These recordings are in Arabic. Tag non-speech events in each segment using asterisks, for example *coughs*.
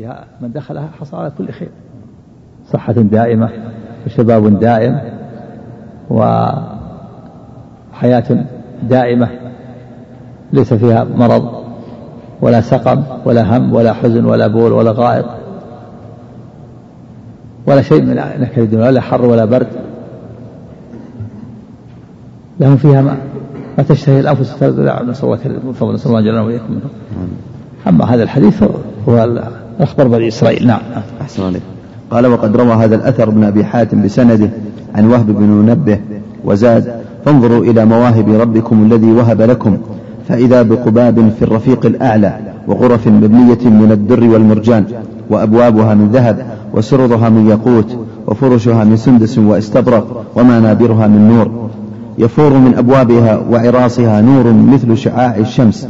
فيها من دخلها حصل على كل خير. صحة دائمة وشباب دائم وحياة دائمة. ليس فيها مرض ولا سقم ولا هم ولا حزن ولا بول ولا غائط ولا شيء من نكد الدنيا ولا حر ولا برد. لهم فيها ما, ما تشتهي الأنفس. نسأل الله فضل نسأل الله جل وإياكم. منه أما هذا الحديث هو أخبر بني إسرائيل. نعم. أحسن عليك. قال وقد روى هذا الأثر ابن أبي حاتم بسنده عن وهب بن منبه وزاد فانظروا إلى مواهب ربكم الذي وهب لكم فإذا بقباب في الرفيق الأعلى وغرف مبنية من الدر والمرجان وأبوابها من ذهب وسررها من ياقوت وفرشها من سندس واستبرق ومنابرها من نور يفور من أبوابها وعراصها نور مثل شعاع الشمس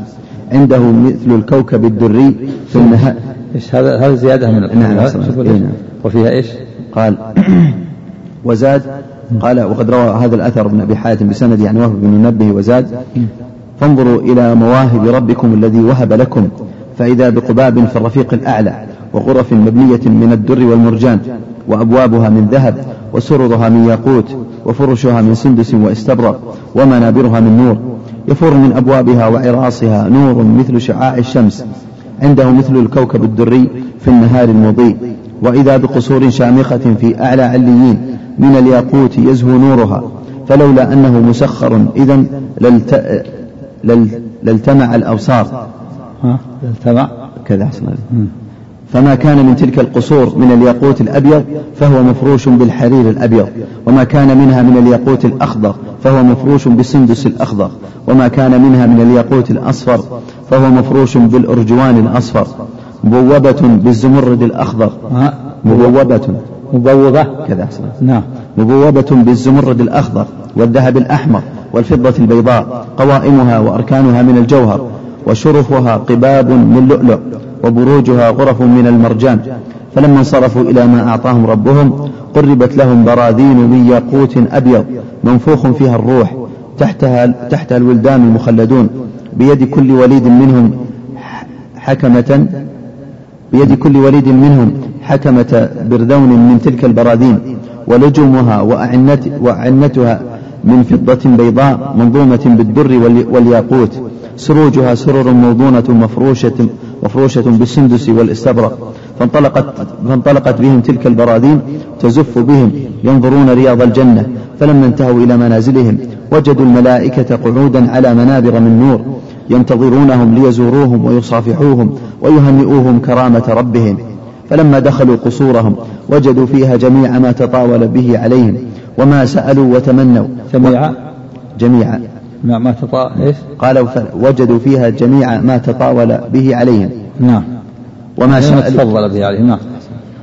عنده مثل الكوكب الدري في إيش هذا هذا زيادة من نعم, نعم. وفيها إيش؟ قال وزاد قال وقد روى هذا الأثر ابن أبي حاتم بسند يعني وهب بن منبه وزاد فانظروا إلى مواهب ربكم الذي وهب لكم فإذا بقباب في الرفيق الأعلى وغرف مبنية من الدر والمرجان وأبوابها من ذهب وسررها من ياقوت وفرشها من سندس واستبرق ومنابرها من نور يفور من أبوابها وعراصها نور مثل شعاع الشمس عنده مثل الكوكب الدري في النهار المضيء وإذا بقصور شامخة في أعلى عليين من الياقوت يزهو نورها فلولا أنه مسخر إذا للت... لل... للتمع الأبصار. ها؟ للتمع؟ كذا فما كان من تلك القصور من الياقوت الأبيض فهو مفروش بالحرير الأبيض وما كان منها من الياقوت الأخضر فهو مفروش بالسندس الأخضر وما كان منها من الياقوت الأصفر فهو مفروش بالأرجوان الأصفر مبوبة بالزمرد الأخضر. مبوبة. مبوبة. كذا. نعم. مبوبة بالزمرد الأخضر والذهب الأحمر والفضة البيضاء قوائمها وأركانها من الجوهر وشرفها قباب من لؤلؤ وبروجها غرف من المرجان. فلما انصرفوا إلى ما أعطاهم ربهم قربت لهم براذين من ياقوت أبيض منفوخ فيها الروح تحتها, تحتها الولدان المخلدون. بيد كل وليد منهم حكمة بيد كل وليد منهم حكمة برذون من تلك البراذين ولجمها وأعنت وأعنتها من فضة بيضاء منظومة بالدر والياقوت سروجها سرر موضونة مفروشة مفروشة بالسندس والإستبرق فانطلقت, فانطلقت بهم تلك البراذين تزف بهم ينظرون رياض الجنة فلما انتهوا إلى منازلهم وجدوا الملائكة قعودا على منابر من نور ينتظرونهم ليزوروهم ويصافحوهم ويهنئوهم كرامة ربهم. فلما دخلوا قصورهم وجدوا فيها جميع ما تطاول به عليهم وما سألوا وتمنوا. جميع جميع ما ما تطا إيش؟ قالوا وجدوا فيها جميع ما تطاول به عليهم. نعم. وما سألوا تفضل به عليهم. نعم.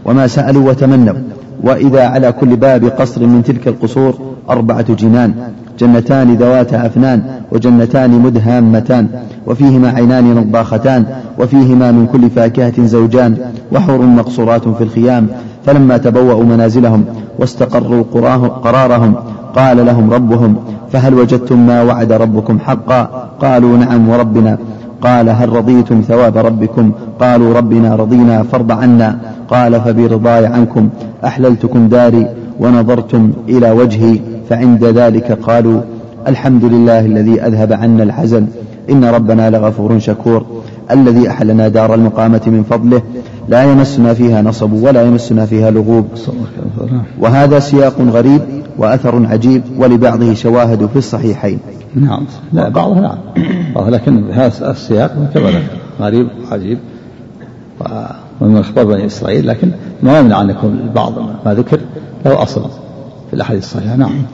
وما سألوا وتمنوا. وإذا على كل باب قصر من تلك القصور أربعة جنان. جنتان ذوات أفنان وجنتان مدهامتان وفيهما عينان نضاختان وفيهما من كل فاكهة زوجان وحور مقصورات في الخيام فلما تبوأوا منازلهم واستقروا قرارهم قال لهم ربهم فهل وجدتم ما وعد ربكم حقا قالوا نعم وربنا قال هل رضيتم ثواب ربكم قالوا ربنا رضينا فارض عنا قال فبرضاي عنكم أحللتكم داري ونظرتم إلى وجهي فعند ذلك قالوا الحمد لله الذي أذهب عنا الحزن. إن ربنا لغفور شكور. الذي أحلنا دار المقامة من فضله. لا يمسنا فيها نصب ولا يمسنا فيها لغوب. وهذا سياق غريب وأثر عجيب ولبعضه شواهد في الصحيحين. نعم. لا بعضها نعم. لكن هذا السياق كما غريب عجيب ومن أخبار بني إسرائيل لكن ما يمنع أن يكون بعض ما ذكر له أصل في الأحاديث الصحيحة. نعم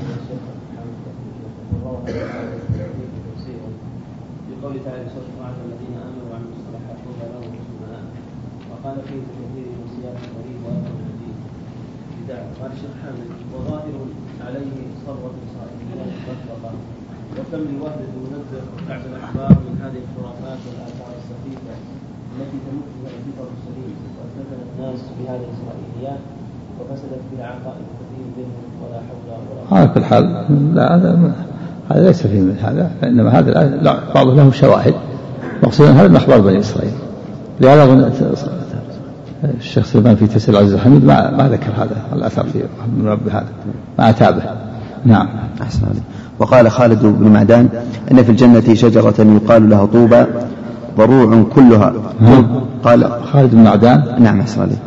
وكم لوهب المنبه كعب الاخبار من هذه الخرافات والاثار السخيفه التي تمتها الفطر السليم وافتتن الناس بهذه الاسرائيليات وفسدت في عقائد كثير منهم ولا حول ولا قوه. على كل حال لا هذا هذا ليس فيه من هذا فإنما هذا بعض له شواهد مقصود هذا من أخبار بني إسرائيل. لهذا الشيخ سليمان في تسير العزيز الحميد ما ما ذكر هذا الأثر في المنبه هذا ما أتابه نعم. أحسن عليك. وقال خالد بن معدان إن في الجنة شجرة يقال لها طوبى ضروع كلها. قال خالد بن معدان؟ نعم أحسن عليك.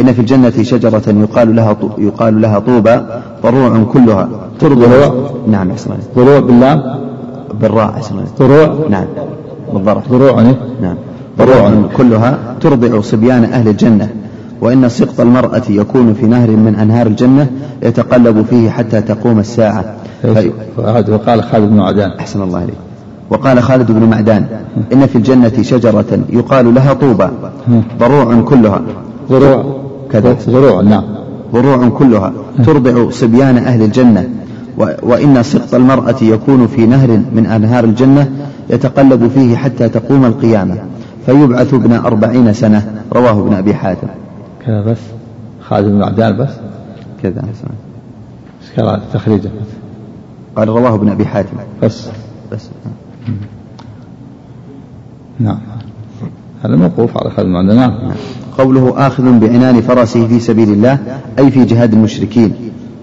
إن في الجنة شجرة يقال لها يقال لها طوبى ضروع كلها. ترضع نعم أحسن ضروع باللام؟ بالراء أحسن ضروع؟ نعم. بالضرع ضروع نعم. ضروع. كلها ترضع صبيان أهل الجنة. وإن سقط المرأة يكون في نهر من أنهار الجنة يتقلب فيه حتى تقوم الساعة. وقال خالد بن معدان. أحسن الله عليك. وقال خالد بن معدان إن في الجنة شجرة يقال لها طوبى. ضروع كلها. ضروع. كذا؟ ضروع نعم. ضروع كلها. ترضع صبيان أهل الجنة. وإن سقط المرأة يكون في نهر من أنهار الجنة يتقلب فيه حتى تقوم القيامة. فيبعث ابن أربعين سنة. رواه ابن أبي حاتم. كذا بس؟ خالد بن معدان بس؟ كذا إيش قال تخريجه قال رواه ابن أبي حاتم. بس. بس. نعم. هذا موقوف على خالد بن نعم قوله آخذ بعنان فرسه في سبيل الله أي في جهاد المشركين.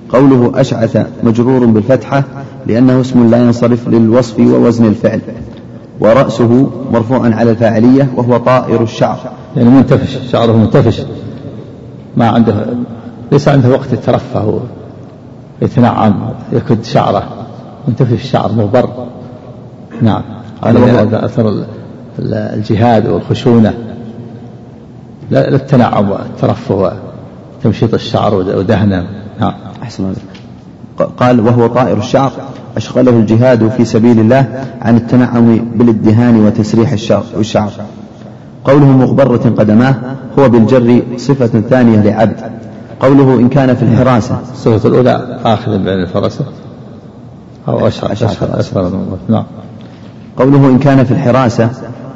قوله أشعث مجرور بالفتحة لأنه اسم لا ينصرف للوصف ووزن الفعل. ورأسه مرفوع على الفاعلية وهو طائر الشعر. يعني منتفش شعره منتفش. ما عنده ليس عنده وقت يترفه يتنعم يكد شعره. منتفش الشعر مغبر. نعم. هذا أثر الجهاد والخشونة لا التنعم والترفه وتمشيط الشعر ودهنه. نعم. أحسن قال وهو طائر الشعر أشغله الجهاد في سبيل الله عن التنعم بالادهان وتسريح الشعر. قوله مغبرة قدماه هو بالجر صفة ثانية لعبد. قوله إن كان في الحراسة. الصفة الأولى آخذ بعين الفرسة أو أشهر أشهر أشهر نعم. قوله إن كان في الحراسة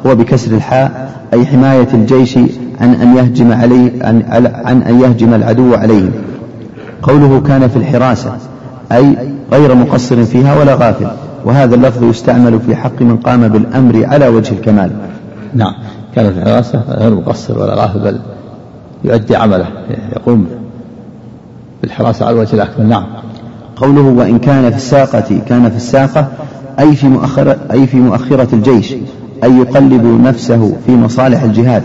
هو بكسر الحاء أي حماية الجيش عن أن يهجم عليه عن, عن أن يهجم العدو عليهم قوله كان في الحراسة أي غير مقصر فيها ولا غافل. وهذا اللفظ يستعمل في حق من قام بالأمر على وجه الكمال. نعم. كان في الحراسة غير مقصر ولا غافل بل يؤدي عمله يقوم بالحراسة على الوجه الأكمل. نعم. قوله وإن كان في الساقة كان في الساقة أي في مؤخرة أي في مؤخرة الجيش. أي يقلب نفسه في مصالح الجهاد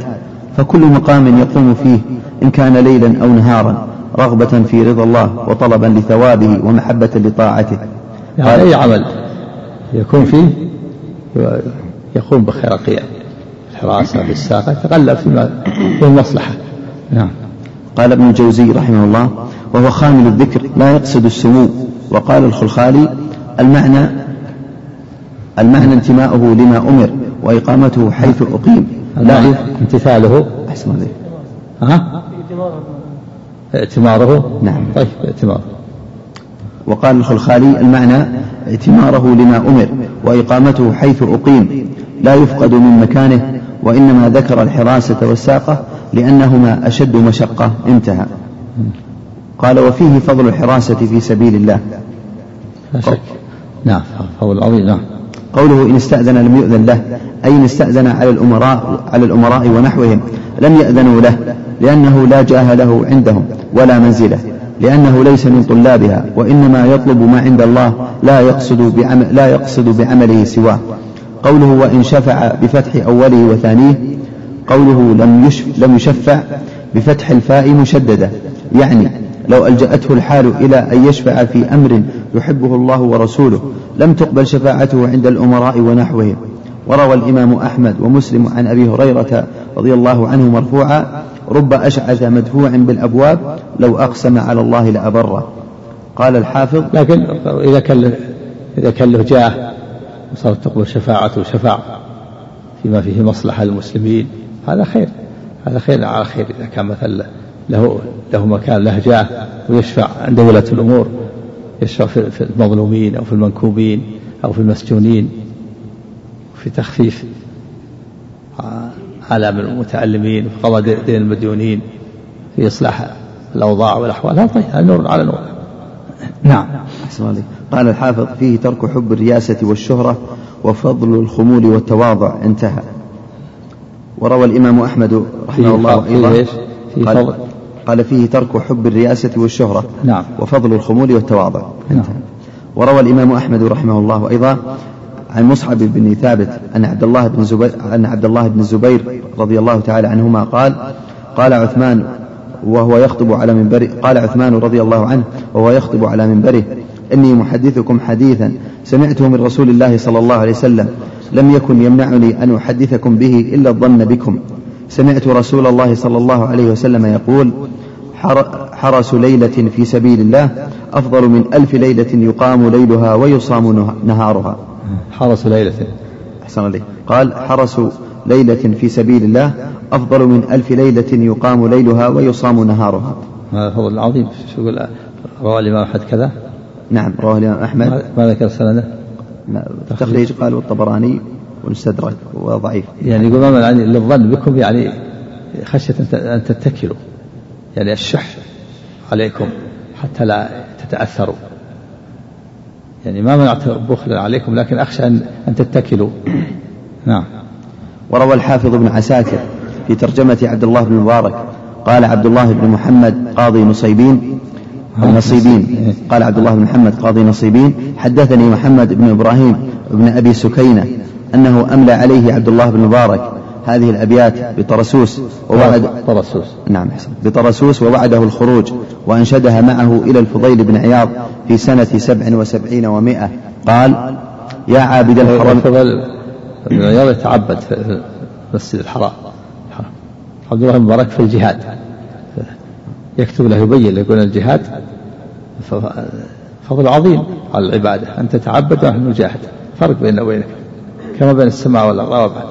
فكل مقام يقوم فيه إن كان ليلا أو نهارا رغبة في رضا الله وطلبا لثوابه ومحبة لطاعته. يعني أي عمل يكون فيه؟ يقوم بخير قيام الحراسة بالساقة يتغلب فيما في المصلحة. نعم. قال ابن الجوزي رحمه الله وهو خامل الذكر لا يقصد السمو. وقال الخلخالي المعنى المعنى انتماؤه لما أمر. وإقامته حيث أقيم. لا. امتثاله. أحسن عليك ها ائتماره نعم. طيب ائتماره وقال الخلخالي المعنى ائتماره لما أمر وإقامته حيث أقيم. لا يفقد من مكانه وإنما ذكر الحراسة والساقة لأنهما أشد مشقة. انتهى. قال وفيه فضل الحراسة في سبيل الله. لا شك. نعم فضل عظيم. نعم. قوله إن استأذن لم يؤذن له أي إن استأذن على الأمراء على الأمراء ونحوهم لم يأذنوا له لأنه لا جاه له عندهم ولا منزله لأنه ليس من طلابها وإنما يطلب ما عند الله لا يقصد بعمل لا يقصد بعمله سواه. قوله وإن شفع بفتح أوله وثانيه قوله لم يشفع بفتح الفاء مشددة يعني لو ألجأته الحال إلى أن يشفع في أمر يحبه الله ورسوله لم تقبل شفاعته عند الأمراء ونحوهم. وروى الإمام أحمد ومسلم عن أبي هريرة رضي الله عنه مرفوعا رب أشعث مدفوع بالأبواب لو أقسم على الله لأبره. قال الحافظ لكن إذا كان إذا كان له جاه وصارت تقبل شفاعته شفاعة فيما فيه مصلحة للمسلمين هذا خير هذا خير على خير إذا كان مثلا له له مكان له جاه ويشفع عند ولاة الأمور يشفع في المظلومين أو في المنكوبين أو في المسجونين في تخفيف آلام المتعلمين في قضاء دين المديونين في إصلاح الأوضاع والأحوال. هذا طيب نور على نور. نعم. أحسن قال الحافظ فيه ترك حب الرياسة والشهرة وفضل الخمول والتواضع. انتهى. وروى الإمام أحمد رحمه الله أيضا. في قال, فضل قال فيه ترك حب الرئاسة والشهرة نعم. وفضل الخمول والتواضع. نعم. وروى الإمام أحمد رحمه الله أيضا عن مصعب بن ثابت أن عبد الله بن زبير أن عبد الله بن الزبير رضي الله تعالى عنهما قال قال عثمان وهو يخطب على منبره قال عثمان رضي الله عنه وهو يخطب على منبره إني محدثكم حديثا سمعته من رسول الله صلى الله عليه وسلم لم يكن يمنعني أن أحدثكم به إلا الظن بكم. سمعت رسول الله صلى الله عليه وسلم يقول حرس ليلة في سبيل الله أفضل من ألف ليلة يقام ليلها ويصام نهارها. حرس ليلة. أحسن عليك قال حرس ليلة في سبيل الله أفضل من ألف ليلة يقام ليلها ويصام نهارها. هذا فضل عظيم شو يقول؟ رواه الإمام أحمد كذا؟ نعم رواه الإمام أحمد. ما ذكر سنده؟ تخريج قال والطبراني والمستدرك وضعيف يعني يقول ما يعني للظن بكم يعني خشية أن تتكلوا. يعني الشح عليكم حتى لا تتأثروا. يعني ما منعت بخلا عليكم لكن أخشى أن, أن تتكلوا. نعم. وروى الحافظ بن عساكر في ترجمة عبد الله بن مبارك قال عبد الله بن محمد قاضي نصيبين. نصيبين. قال عبد الله بن محمد قاضي نصيبين. حدثني محمد بن إبراهيم بن أبي سكينة أنه أملى عليه عبد الله بن مبارك هذه الأبيات بطرسوس ووعد طرسوس. نعم بطرسوس ووعده الخروج وأنشدها معه إلى الفضيل بن عياض في سنة سبع وسبعين ومائة. قال يا عابد الحرم الفضيل بن عياض يتعبد في المسجد الحرام. عبد الله بن مبارك في الجهاد. يكتب له يبين له يقول الجهاد فضل عظيم على العبادة. أن تتعبد ونحن نجاهد. فرق بيننا وبينك. كما بين السماء والأرض وبعد.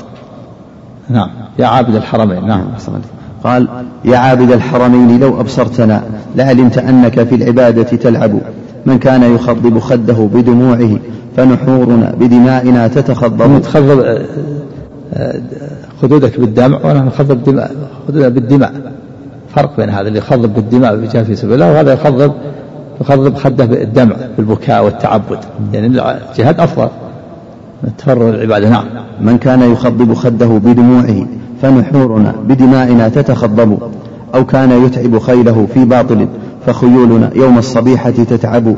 نعم. يا عابد الحرمين. نعم. قال يا عابد الحرمين لو أبصرتنا لعلمت أنك في العبادة تلعب. من كان يخضب خده بدموعه فنحورنا بدمائنا تتخضب. تخضب آه، آه، خدودك بالدمع ونحن نخضب دماء خدودنا بالدماء. فرق بين هذا اللي يخضب بالدماء بجاه في سبيل الله وهذا يخضب يخضب خده بالدمع بالبكاء والتعبد. يعني الجهاد أفضل. تفرغ العبادة. نعم. من كان يخضب خده بدموعه فنحورنا بدمائنا تتخضب أو كان يتعب خيله في باطل فخيولنا يوم الصبيحة تتعب.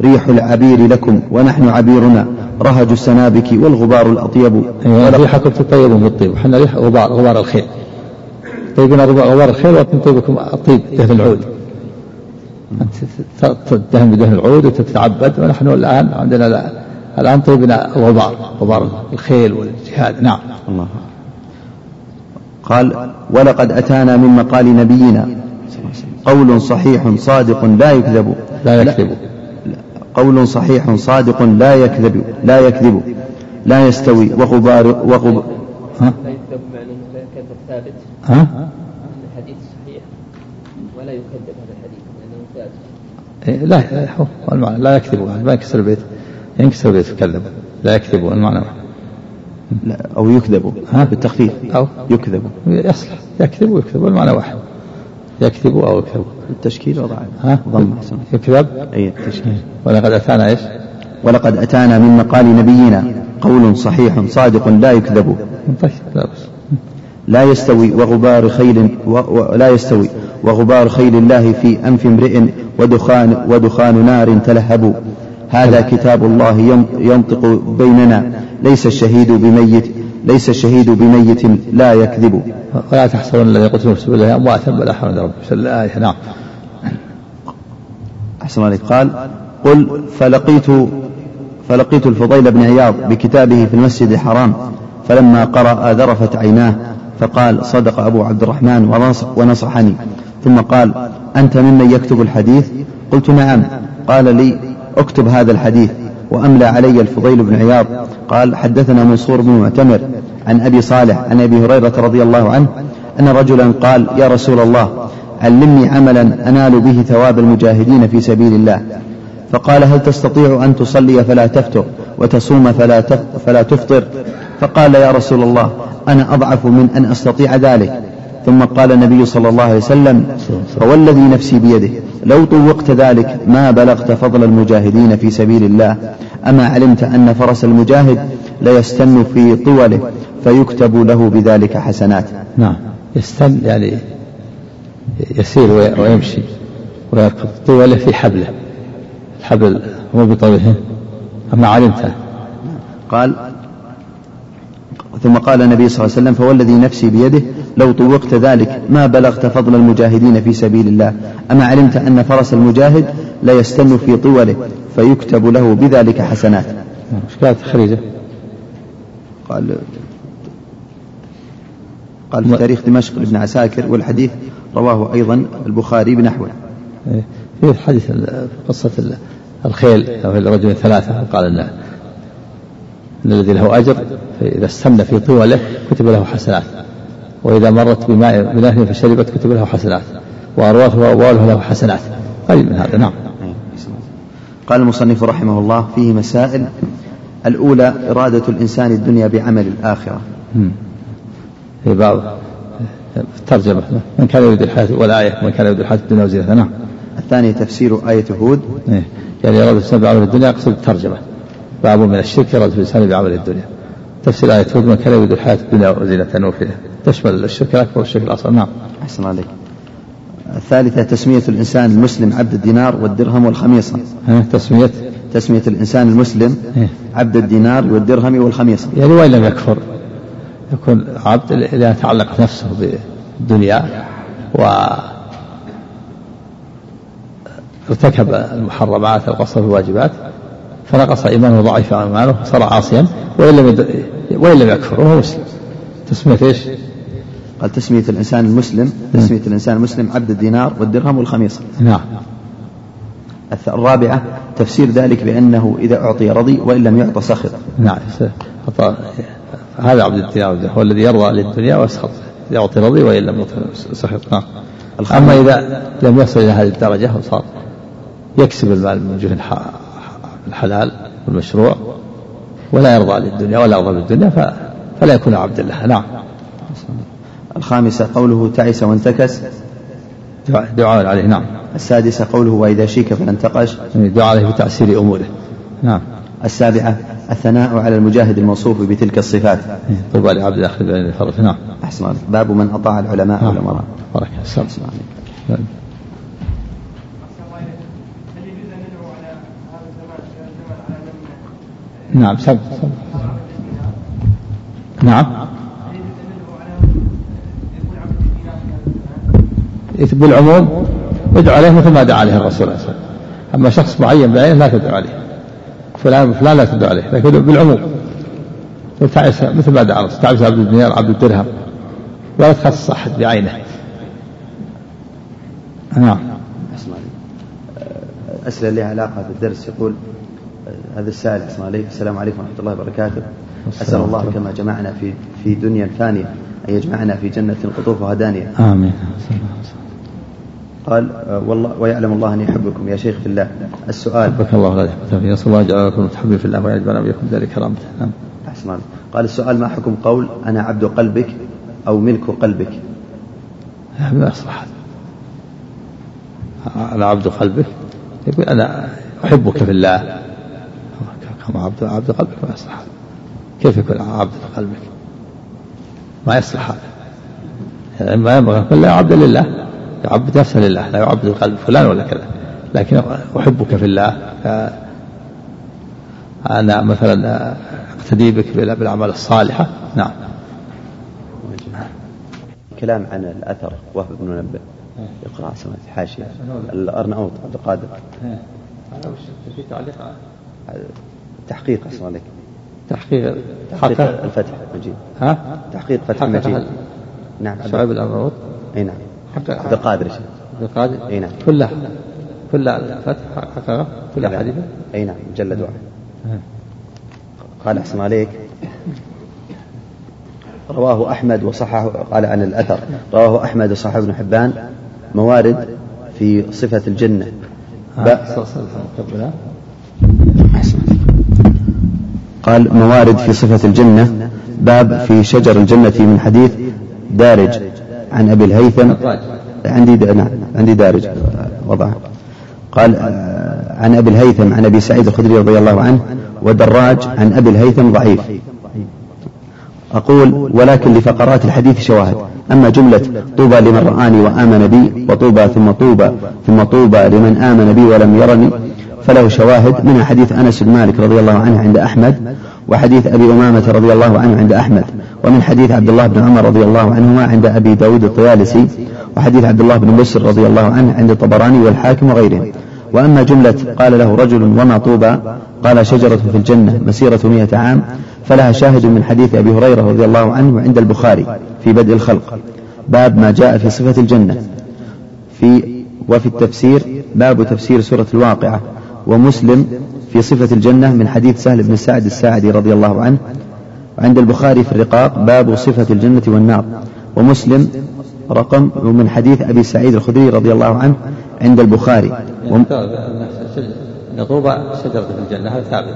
ريح العبير لكم ونحن عبيرنا رهج السنابك والغبار الأطيب. أيوة ريحكم تطيبون بالطيب وحنا ريح غبار غبار الخيل. طيبنا غبار الخيل وأنتم طيبكم الطيب دهن العود. أنت تدهن بدهن العود وتتعبد ونحن الآن عندنا لا الآن طيبنا الغبار غبار الخيل والجهاد نعم. الله. قال ولقد أتانا من مقال نبينا قول صحيح صادق لا يكذب. لا يكذب. قول صحيح صادق لا يكذب لا يكذب لا يستوي وغبار وغب. ها؟ لا يكذب معنى لا يكذب ثابت ها؟ الحديث صحيح ولا يكذب هذا الحديث لأنه ثابت. إيه لا لا يكذب ما يكسر البيت. ينكسر البيت يكذب لا يكذب المعنى لا أو يكذب. ها بالتخفيف. أو يكذب. يصلح. يكذب ويكذب المعنى واحد. يكذب أو يكذب. التشكيل وضع ها؟ ضم يكذب؟ أي التشكيل. ولقد أتانا إيش؟ ولقد أتانا من مقال نبينا. قول صحيح صادق لا يكذب. طيب لا بس لا يستوي وغبار خيل ولا يستوي وغبار خيل الله في أنف امرئ ودخان ودخان نار تلهب. هذا كتاب الله ينطق بيننا. ليس الشهيد بميت ليس الشهيد بميت لا يكذب. ولا تحسبن الذين قتلوا في سبيل الله أمواتا بل احياء رب الآية نعم. أحسن عليك. قال قل فلقيت فلقيت الفضيل بن عياض بكتابه في المسجد الحرام فلما قرأ ذرفت عيناه فقال صدق أبو عبد الرحمن ونصحني. ثم قال أنت ممن يكتب الحديث؟ قلت نعم. قال لي اكتب هذا الحديث وأملى علي الفضيل بن عياض. قال حدثنا منصور بن معتمر عن أبي صالح عن أبي هريرة رضي الله عنه أن رجلا قال يا رسول الله علمني عملا أنال به ثواب المجاهدين في سبيل الله. فقال هل تستطيع أن تصلي فلا تفتر وتصوم فلا فلا تفطر؟ فقال يا رسول الله أنا أضعف من أن أستطيع ذلك. ثم قال النبي صلى الله عليه وسلم فوالذي نفسي بيده. لو طوقت ذلك ما بلغت فضل المجاهدين في سبيل الله. أما علمت أن فرس المجاهد ليستن في طوله فيكتب له بذلك حسنات. نعم. يستن يعني يسير ويمشي ويركض طوله في حبله. الحبل هو بطوله أما علمته. قال ثم قال النبي صلى الله عليه وسلم فوالذي نفسي بيده لو طوقت ذلك ما بلغت فضل المجاهدين في سبيل الله. أما علمت أن فرس المجاهد لا يستن في طوله فيكتب له بذلك حسنات. إيش قالت خريجة قال قال في تاريخ دمشق لابن عساكر والحديث رواه أيضا البخاري بنحوه. إيه، في حديث قصة الخيل في الرجل ثلاثة قال أن أن الذي له أجر إذا استنى في طوله كتب له حسنات. وإذا مرت بماء بنهر فشربت كتب له حسنات. وأرواثه وأبواله له حسنات. قريب من هذا نعم. قال المصنف رحمه الله فيه مسائل. الأولى إرادة الإنسان الدنيا بعمل الآخرة. في باب الترجمة من كان يريد الحياة والآية من كان يريد الحياة الدنيا وزينتها نعم. الثاني تفسير آية هود. إيه. يعني إرادة الإنسان بعمل الدنيا يقصد الترجمة. باب من الشرك إرادة الإنسان بعمل الدنيا. تفسير آية هود من كان يريد الحياة الدنيا وزينتها وفيها تشمل الشرك الأكبر والشرك الأصغر. نعم. أحسن عليك. الثالثة تسمية الإنسان المسلم عبد الدينار والدرهم والخميصة. تسمية؟ تسمية الإنسان المسلم إيه؟ عبد الدينار والدرهم والخميصة. يعني وإن لم يكفر يكون عبد إذا تعلق نفسه بالدنيا و ارتكب المحرمات القصر في الواجبات فنقص إيمانه وضعف ايمانه وصار عاصيا وإن لم. وإن لم يكفر وهو مسلم. تسمية إيش؟ قال تسمية الإنسان المسلم تسمية الإنسان المسلم عبد الدينار والدرهم والخميصة. نعم. الرابعة تفسير ذلك بأنه إذا أعطي رضي وإن لم يعط سخط. نعم. هذا عبد الدينار هو الذي يرضى للدنيا ويسخط يعطي رضي وإن لم يعط سخط. نعم. أما إذا لم يصل إلى هذه الدرجة وصار يكسب المال من وجوه الحلال والمشروع ولا يرضى للدنيا ولا يرضى بالدنيا فلا يكون عبد الله. نعم. الخامسة قوله تعس وانتكس. دعاء عليه نعم. السادسة قوله وإذا شيك فلا انتقش دعاء عليه بتعسير أموره. نعم. السابعة الثناء على المجاهد الموصوف بتلك الصفات. طوبى لعبد الأخذ بين الفرج نعم. أحسن. باب من أطاع العلماء نعم. والأمراء. بارك الله نعم سب. نعم. بالعموم ادعو عليه مثل ما دعا عليه الرسول عليه وسلم أما شخص معين بعينه لا تدعو عليه. فلان فلان لا تدعو عليه. لكن بالعموم تعس مثل ما دعا الرسول تعس عبد الدينار عبد الدرهم. ولا تخصص أحد بعينه. نعم. أسئلة لها علاقة بالدرس يقول هذا السائل السلام عليكم. ورحمة الله وبركاته. أسأل الله كما جمعنا في في دنيا ثانية أن يجمعنا في جنة قطوفها دانية آمين. قال والله ويعلم الله أني أحبكم يا شيخ في الله. السؤال حبك الله لا يحبك نسأل الله يجعل لكم متحبين في الله ويجعلنا وإياكم ذلك كرامته نعم. أحسن قال السؤال ما حكم قول أنا عبد قلبك أو ملك قلبك؟ ما يصلح. أنا عبد قلبك؟ يقول أنا أحبك في الله. كما عبد عبد قلبك ما يصلح كيف يكون عبد قلبك ما يصلح هذا. يعني ما ينبغي لا يعبد لله. يعبد نفسه لله لا يعبد القلب فلان ولا كذا. لكن أحبك في الله أنا مثلا أقتدي بك بالأعمال الصالحة. نعم. كلام عن الأثر وهب بن منبه. يقرأ سمعت حاشية. الأرناؤوط عبد القادر. في تعليق تحقيق أسمع لك. تحقيق تحقيق الفتح مجيد ها؟ تحقيق فتح مجيد نعم. شعيب الأرناؤوط أي نعم. عبد القادر عبد القادر. أي نعم. كلها كلها الفتح حققه كلها حديثة. أي نعم. مجلد واحد قال أحسن عليك. رواه أحمد وصححه قال عن الأثر. رواه أحمد وصححه ابن حبان. موارد في صفة الجنة. قال موارد في صفة الجنة باب في شجر الجنة من حديث دارج عن أبي الهيثم. عندي نعم عندي دارج وضعه. قال عن أبي الهيثم عن أبي سعيد الخدري رضي الله عنه ودراج عن أبي الهيثم ضعيف. أقول ولكن لفقرات الحديث شواهد. أما جملة طوبى لمن رآني وآمن بي وطوبى ثم طوبى ثم طوبى لمن آمن بي ولم يرني فله شواهد منها حديث أنس بن مالك رضي الله عنه عند أحمد وحديث أبي أمامة رضي الله عنه عند أحمد ومن حديث عبد الله بن عمر رضي الله عنهما عند أبي داود الطيالسي وحديث عبد الله بن بسر رضي الله عنه عند الطبراني والحاكم وغيرهم وأما جملة قال له رجل وما طوبى قال شجرة في الجنة مسيرة مئة عام فلها شاهد من حديث أبي هريرة رضي الله عنه عند البخاري في بدء الخلق. باب ما جاء في صفة الجنة. في وفي التفسير باب تفسير سورة الواقعة. ومسلم في صفة الجنة من حديث سهل بن سعد الساعدي رضي الله عنه وعند البخاري في الرقاق باب صفة الجنة والنار. ومسلم رقم من حديث أبي سعيد الخدري رضي الله عنه عند البخاري. وم... طوبى شجرة في الجنة هذا ثابت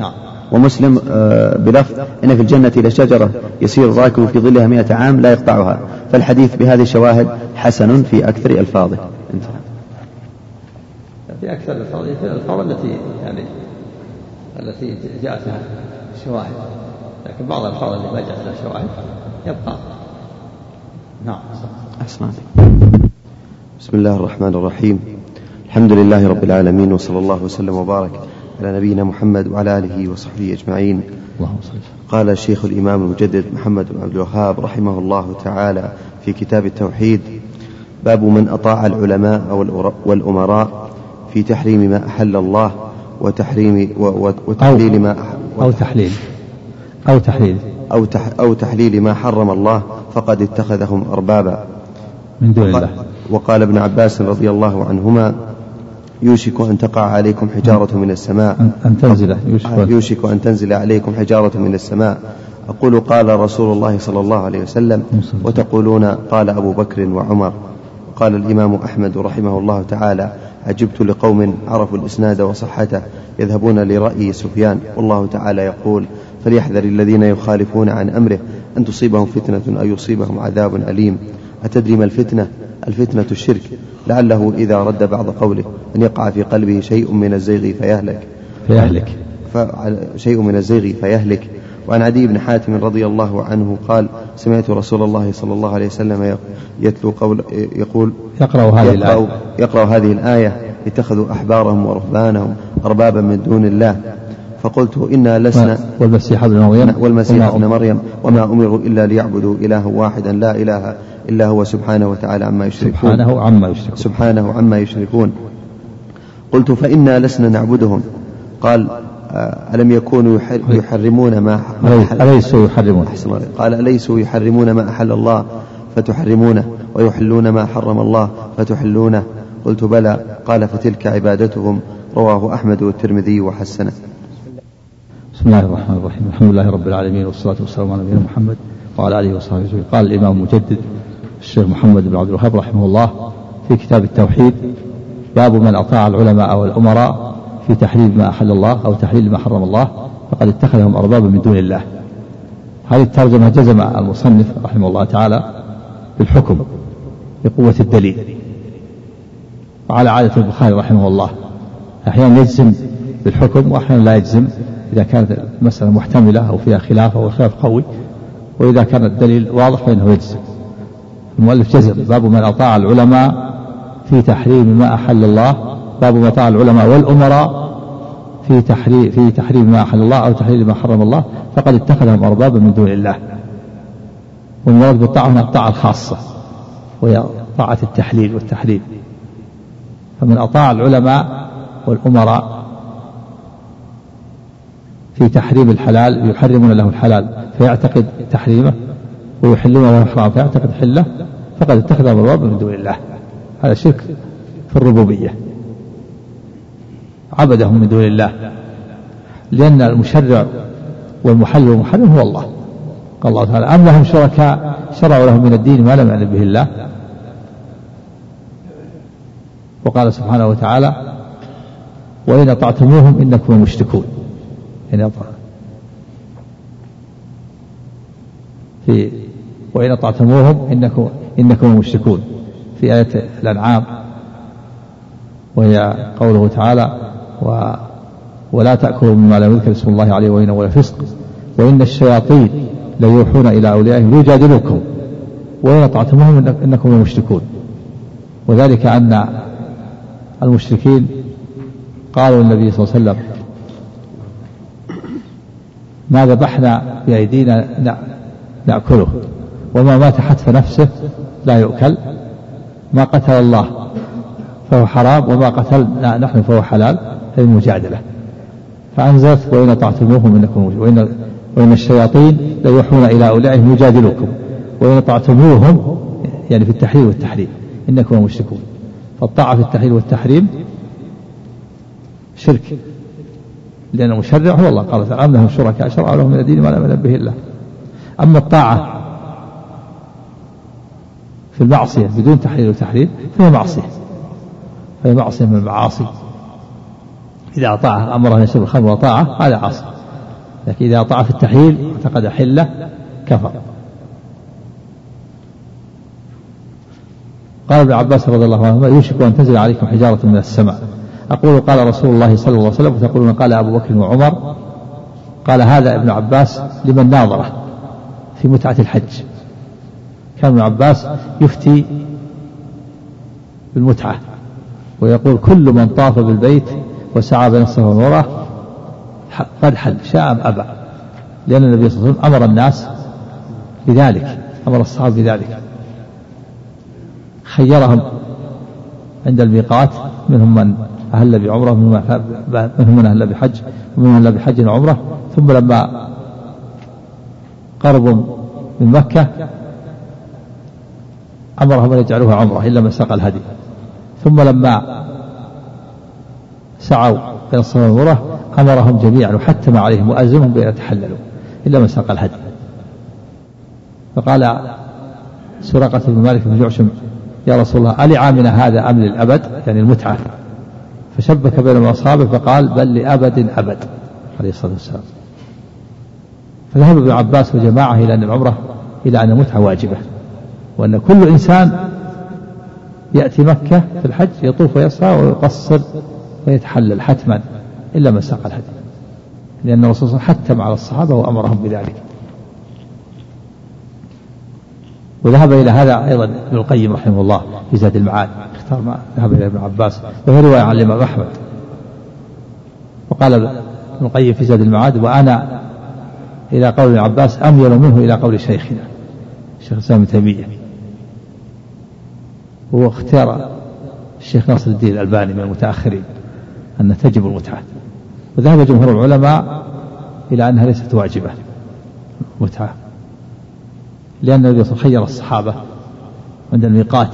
نعم. ومسلم آه، بلفظ إن في الجنة لشجرة يسير الراكب في ظلها مئة عام لا يقطعها. فالحديث بهذه الشواهد حسن في أكثر ألفاظه. انتهى. في أكثر الألفاظ الألفاظ التي يعني التي جاءت لها شواهد لكن بعض الألفاظ اللي ما جاءت لها شواهد يبقى. نعم. أحسن بسم الله الرحمن الرحيم. الحمد لله رب العالمين وصلى الله وسلم وبارك على نبينا محمد وعلى آله وصحبه أجمعين. اللهم صل قال الشيخ الإمام المجدد محمد بن عبد الوهاب رحمه الله تعالى في كتاب التوحيد باب من أطاع العلماء والأمراء. في تحريم ما أحل الله وتحريم وتحليل ما أو تحليل. أو تحليل. أو, تح أو تحليل ما حرم الله فقد اتخذهم أربابا. من دون الله. وقال ابن عباس رضي الله عنهما يوشك أن تقع عليكم حجارة من السماء. أن تنزل يوشك, يوشك أن تنزل عليكم حجارة من السماء. أقول قال رسول الله صلى الله عليه وسلم. وتقولون قال أبو بكر وعمر. قال الإمام أحمد رحمه الله تعالى عجبت لقوم عرفوا الإسناد وصحته يذهبون لرأي سفيان والله تعالى يقول فليحذر الذين يخالفون عن أمره أن تصيبهم فتنة أو يصيبهم عذاب أليم. أتدري ما الفتنة؟ الفتنة الشرك. لعله إذا رد بعض قوله أن يقع في قلبه شيء من الزيغ فيهلك. فيهلك. شيء من الزيغ فيهلك. وعن عدي بن حاتم رضي الله عنه قال سمعت رسول الله صلى الله عليه وسلم يتلو قول يقول يقرأ هذه يقرأ, الآية. يقرأ هذه الآية اتخذوا أحبارهم ورهبانهم أربابا من دون الله. فقلت إنا لسنا والمسيح ابن مريم. والمسيح ابن مريم. وما أمروا إلا ليعبدوا إلها واحدا لا إله إلا هو سبحانه وتعالى عما يشركون. سبحانه عما يشركون. سبحانه عما يشركون. قلت فإنا لسنا نعبدهم. قال ألم يكونوا يحرمون ما أليسوا يحرمون؟ قال أليسوا يحرمون ما أحل الله فتحرمونه ويحلون ما حرم الله فتحلونه. قلت بلى. قال فتلك عبادتهم. رواه أحمد والترمذي وحسنه. بسم الله الرحمن الرحيم. الحمد لله رب العالمين والصلاة والسلام على نبينا محمد وعلى آله وصحبه أجمعين. قال الإمام المجدد الشيخ محمد بن عبد الوهاب رحمه الله في كتاب التوحيد باب من أطاع العلماء والأمراء في تحليل ما أحل الله أو تحليل ما حرم الله فقد اتخذهم أربابا من دون الله. هذه الترجمة جزم المصنف رحمه الله تعالى بالحكم بقوة الدليل. وعلى عادة البخاري رحمه الله أحيانا يجزم بالحكم وأحيانا لا يجزم إذا كانت المسألة محتملة أو فيها خلاف أو خلاف قوي وإذا كان الدليل واضح فإنه يجزم. المؤلف جزم باب من أطاع العلماء في تحريم ما أحل الله باب من أطاع العلماء والأمراء في تحريم في تحريم ما أحل الله أو تحليل ما حرم الله فقد اتخذهم أربابا من دون الله. والمراد بالطاعة هنا الطاعة الخاصة وهي طاعة التحليل والتحريم. فمن أطاع العلماء والأمراء في تحريم الحلال يحرمون له الحلال فيعتقد تحريمه ويحلونه له حرام فيعتقد حله فقد اتخذ أربابا من دون الله. هذا شرك في الربوبية. عبدهم من دون الله. لأن المشرع والمحل والمحرم هو الله. قال الله تعالى أم لهم شركاء شرعوا لهم من الدين ما لم يعلم به الله؟ وقال سبحانه وتعالى وإن أطعتموهم إنكم مشركون. إن في وإن أطعتموهم إنكم إنكم مشركون. في آية الأنعام وهي قوله تعالى و ولا تأكلوا مما لم يذكر اسم الله عليه وإنه لفسق وإن الشياطين ليوحون إلى أوليائهم ليجادلوكم. وإن أطعتموهم إنكم لمشركون. وذلك أن المشركين قالوا النبي صلى الله عليه وسلم ما ذبحنا بأيدينا نأكله وما مات حتف نفسه لا يؤكل ما قتل الله فهو حرام وما قتلنا نحن فهو حلال هذه المجادلة فأنزلت وإن أطعتموهم إنكم وإن وإن الشياطين ليوحون إلى أولئهم يجادلوكم. وإن أطعتموهم يعني في التحليل والتحريم إنكم مشركون. فالطاعة في التحليل والتحريم شرك. لأن المشرع هو الله. قال تعالى أم لهم شركاء شرعوا لهم من الدين ما لم يذن به الله أما الطاعة في المعصية بدون تحليل وتحريم فهي معصية. فهي معصية من المعاصي. إذا أطاع أمره أن يشرب الخمر وأطاعه هذا عاصي. لكن إذا أطاع في التحليل اعتقد حلة كفر. قال ابن عباس رضي الله عنهما يوشك أن تنزل عليكم حجارة من السماء. أقول قال رسول الله صلى الله عليه وسلم وتقولون قال أبو بكر وعمر قال هذا ابن عباس لمن ناظره في متعة الحج. كان ابن عباس يفتي بالمتعة. ويقول كل من طاف بالبيت وسعى بين الصفا والمروة قد حل شاء أم أبى. لأن النبي صلى الله عليه وسلم أمر الناس بذلك أمر الصحابة بذلك. خيرهم عند الميقات منهم من أهل بعمرة منهم من أهل بحج ومنهم من أهل بحج وعمرة. ثم لما قربوا من مكة أمرهم أن يجعلوها عمرة إلا من ساق الهدي. ثم لما سعوا بين الصفا والمروة أمرهم جميعا وحتم عليهم وألزمهم بأن يتحللوا إلا من ساق الهدي. فقال سرقة بن مالك بن جعشم يا رسول الله ألعامنا هذا أم للأبد؟ يعني المتعة. فشبك بين أصحابه فقال بل لأبد أبد. عليه الصلاة والسلام. فذهب ابن عباس وجماعة إلى أن العمرة إلى أن المتعة واجبة وأن كل إنسان يأتي مكة في الحج يطوف ويسعى ويقصر ويتحلل حتما إلا من ساق الهدي لأن الرسول صلى الله عليه وسلم حتم على الصحابة وأمرهم بذلك. وذهب إلى هذا أيضا ابن القيم رحمه الله في زاد المعاد. اختار ما ذهب إلى ابن عباس. وهي رواية عن الإمام أحمد. وقال ابن القيم في زاد المعاد وأنا إلى قول ابن عباس أميل منه إلى قول شيخنا الشيخ الإسلام ابن تيمية. هو اختيار الشيخ ناصر الدين الألباني من المتأخرين أن تجب المتعة. وذهب جمهور العلماء إلى أنها ليست واجبة متعة لأن النبي خير الصحابة عند الميقات.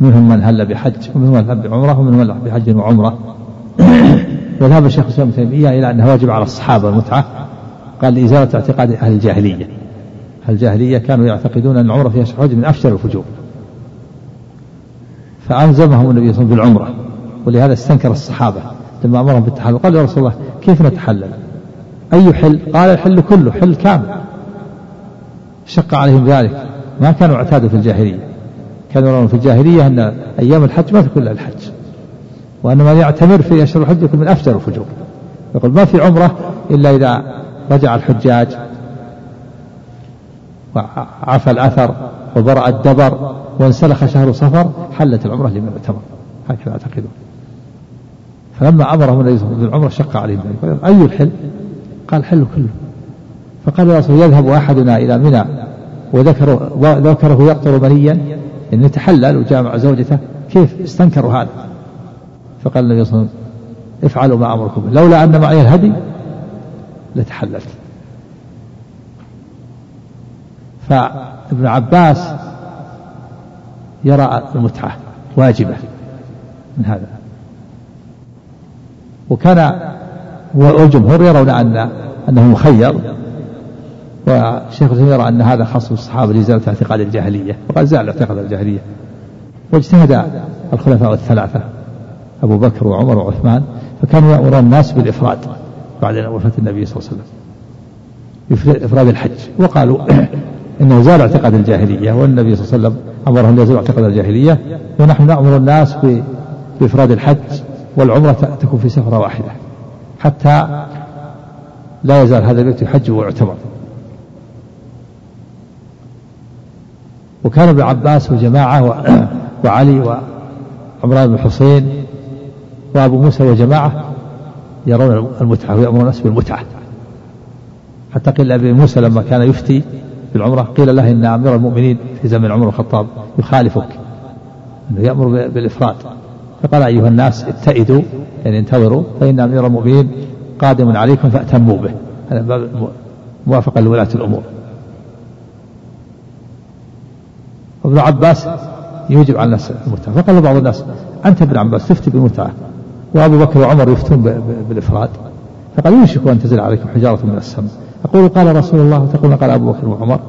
منهم من هل بحج ومنهم من هل بعمرة ومنهم من هل بحج وعمرة. *coughs* وذهب الشيخ الإسلام ابن تيمية إلى أنها واجب على الصحابة المتعة. قال لإزالة اعتقاد أهل الجاهلية. الجاهلية كانوا يعتقدون أن العمرة فيها حج من أفشل الفجور. فألزمهم النبي صلى الله عليه وسلم بالعمرة ولهذا استنكر الصحابة لما أمرهم بالتحلل. قال يا رسول الله كيف نتحلل؟ أي حل؟ قال الحل كله حل كامل. شق عليهم ذلك ما كانوا اعتادوا في الجاهلية. كانوا يرون في الجاهلية أن أيام الحج ما تكون إلا الحج. وأن من يعتمر في أشهر الحج يكون من أفجر الفجور. يقول ما في عمرة إلا إذا رجع الحجاج وعفى الأثر وبرأ الدبر وانسلخ شهر صفر حلت العمرة لمن اعتمر. هكذا يعتقدون فلما أمرهم النبي صلى الله عليه وسلم بالعمرة شق عليهم ذلك أي الحل؟ قال حل كله. فقال يا رسول يذهب أحدنا إلى منى وذكره وذكره يقطر منيا أن يتحلل وجامع زوجته. كيف؟ استنكروا هذا. فقال النبي صلى الله عليه وسلم افعلوا ما أمركم لولا أن معي الهدي لتحللت. فابن عباس يرى المتعة واجبة من هذا. وكان والجمهور يرون أن أنه مخير والشيخ الإسلام يرى أن هذا خاص بالصحابة لإزالة اعتقاد الجاهلية وقد زال اعتقاد الجاهلية. واجتهد الخلفاء الثلاثة أبو بكر وعمر وعثمان فكانوا يأمرون الناس بالإفراد بعد وفاة النبي صلى الله عليه وسلم. إفراد الحج. وقالوا إنه زال اعتقاد الجاهلية والنبي صلى الله عليه وسلم أمرهم يزول اعتقاد الجاهلية ونحن نأمر الناس بإفراد الحج والعمرة تكون في سفرة واحدة حتى لا يزال هذا البيت يحج ويعتمر وكان ابن عباس وجماعة *clears throat* وعلي وعمران بن الحصين وأبو موسى وجماعة يرون المتعة ويأمرون الناس بالمتعة. حتى قيل لأبي موسى لما كان يفتي بالعمرة؟ قيل له إن أمير المؤمنين في زمن عمر الخطاب يخالفك. أنه يأمر بالإفراد. فقال أيها الناس اتئدوا يعني انتظروا فإن أمير المؤمنين قادم عليكم فأتموا به. هذا موافقا لولاة الأمور. ابن عباس يوجب على الناس المتعة. فقال بعض الناس أنت ابن عباس تفتي بالمتعة. وأبو بكر وعمر يفتون بالإفراد. فقال يوشك أن تنزل عليكم حجارة من السماء. أقول قال رسول الله تقول قال أبو بكر وعمر.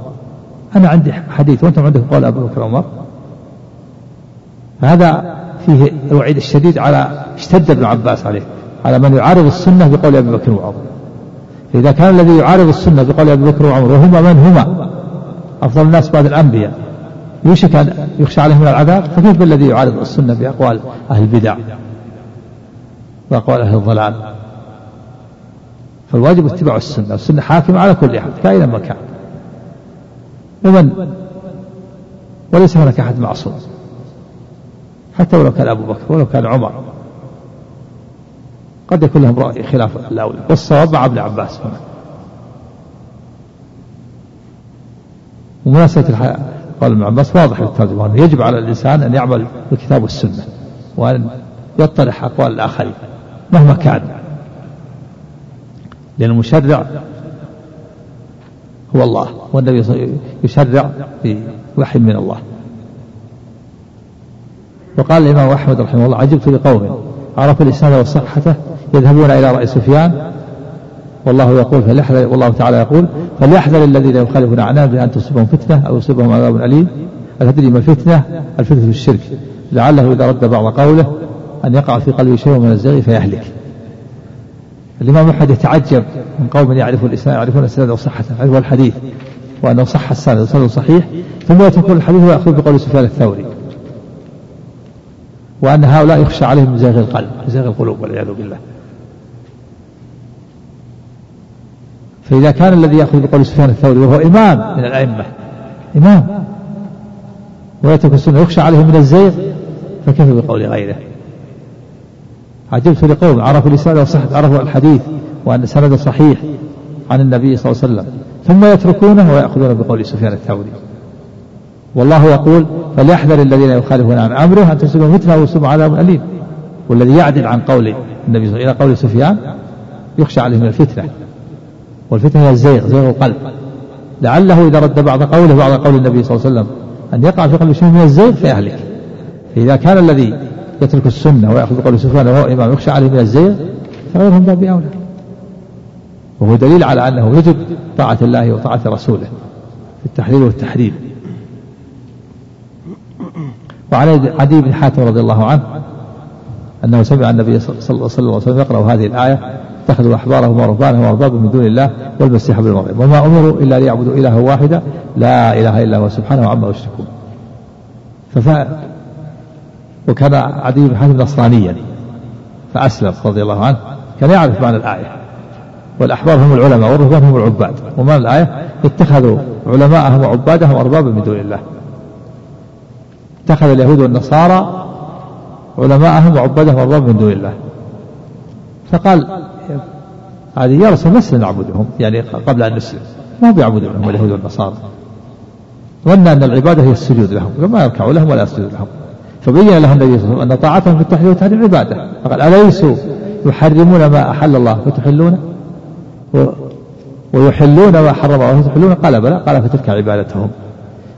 أنا عندي حديث وأنتم عندكم قال أبو بكر وعمر. هذا فيه الوعيد الشديد على اشتد ابن عباس عليه على من يعارض السنة بقول أبي بكر وعمر. إذا كان الذي يعارض السنة بقول أبي بكر وعمر وهما من هما؟ أفضل الناس بعد الأنبياء. يوشك أن يخشى عليهم من العذاب؟ فكيف بالذي يعارض السنة بأقوال أهل البدع؟ وأقوال أهل الضلال؟ فالواجب اتباع السنة السنة حاكمة على كل أحد كائنا ما كان. ومن وليس هناك أحد معصوم حتى ولو كان أبو بكر ولو كان عمر. قد يكون لهم رأي خلاف الأولى والصواب مع ابن عباس هنا. ومناسبة قال ابن عباس واضح للترجمة يجب على الإنسان أن يعمل بالكتاب والسنة وأن يطرح أقوال الآخرين مهما كان. لأن المشرع هو الله والنبي يشرع بوحي من الله. وقال الإمام أحمد رحمه الله عجبت لقوم عرفوا الإسناد وصحته يذهبون إلى رأي سفيان والله يقول فليحذر والله تعالى يقول فليحذر الذين يخالفون عن امره ان تصيبهم فتنة أو يصيبهم عذاب أليم. أتدري ما الفتنة؟ الفتنة في الشرك. لعله إذا رد بعض قوله أن يقع في قلبه شيء من الزغي فيهلك. الإمام أحمد يتعجب من قوم يعرفوا الإسلام يعرفون الاسناد وصحته يعرفون الحديث وانه صح السند وسند صحيح ثم يتركون الحديث ويأخذ بقول سفيان الثوري. وأن هؤلاء يخشى عليهم زيغ القلب زيغ القلوب والعياذ بالله. فإذا كان الذي يأخذ بقول سفيان الثوري وهو إمام من الأئمة إمام ويترك السنة يخشى عليه من الزيغ فكيف بقول غيره؟ عجبت لقوم عرفوا الإسناد وصحة عرفوا الحديث وأن سنده صحيح عن النبي صلى الله عليه وسلم. ثم يتركونه ويأخذون بقول سفيان الثوري. والله يقول فليحذر الذين يخالفون عن أمره أن تصيبهم فتنة أو يصيبهم عذاب أليم. والذي يعدل عن قول النبي صلى الله عليه وسلم إلى قول سفيان يخشى عليه من الفتنة. والفتنة هي الزيغ زيغ القلب. لعله إذا رد بعض قوله بعض قول النبي صلى الله عليه وسلم أن يقع في قلب شيء من الزيغ فيهلك. فإذا كان الذي يترك السنة ويأخذ قول سفيان وهو إمام يخشى عليه من الزيغ فغيرهم باب أولى. وهو دليل على أنه يجب طاعة الله وطاعة رسوله في التحليل والتحريم. وعن عدي بن حاتم رضي الله عنه أنه سمع النبي صلى الله عليه وسلم يقرأ هذه الآية اتخذوا أحبارهم ورهبانهم وأربابا من دون الله والمسيح ابن مريم. وما أمروا إلا ليعبدوا إلها واحدا لا إله إلا هو سبحانه عما يشركون. وكان عدي بن حاتم نصرانيا فأسلم رضي الله عنه كان يعرف معنى الآية. والأحبار هم العلماء والرهبان هم العباد. ومعنى الآية؟ اتخذوا علماءهم وعبادهم أربابا من دون الله. اتخذ اليهود والنصارى علماءهم وعبادهم أربابا من دون الله. فقال هذه يا رسول لسنا نعبدهم يعني قبل أن نسلم. ما بيعبدونهم اليهود والنصارى؟ ظن أن العبادة هي السجود لهم فما يركعوا لهم ولا يسجدوا لهم. فبين لهم النبي صلى الله عليه وسلم أن طاعتهم في التحليل والتحريم عبادة. فقال أليسوا يحرمون ما أحل الله فتحلونه ويحلون ما حرم الله فتحلونه قال بلى. قال فتلك عبادتهم.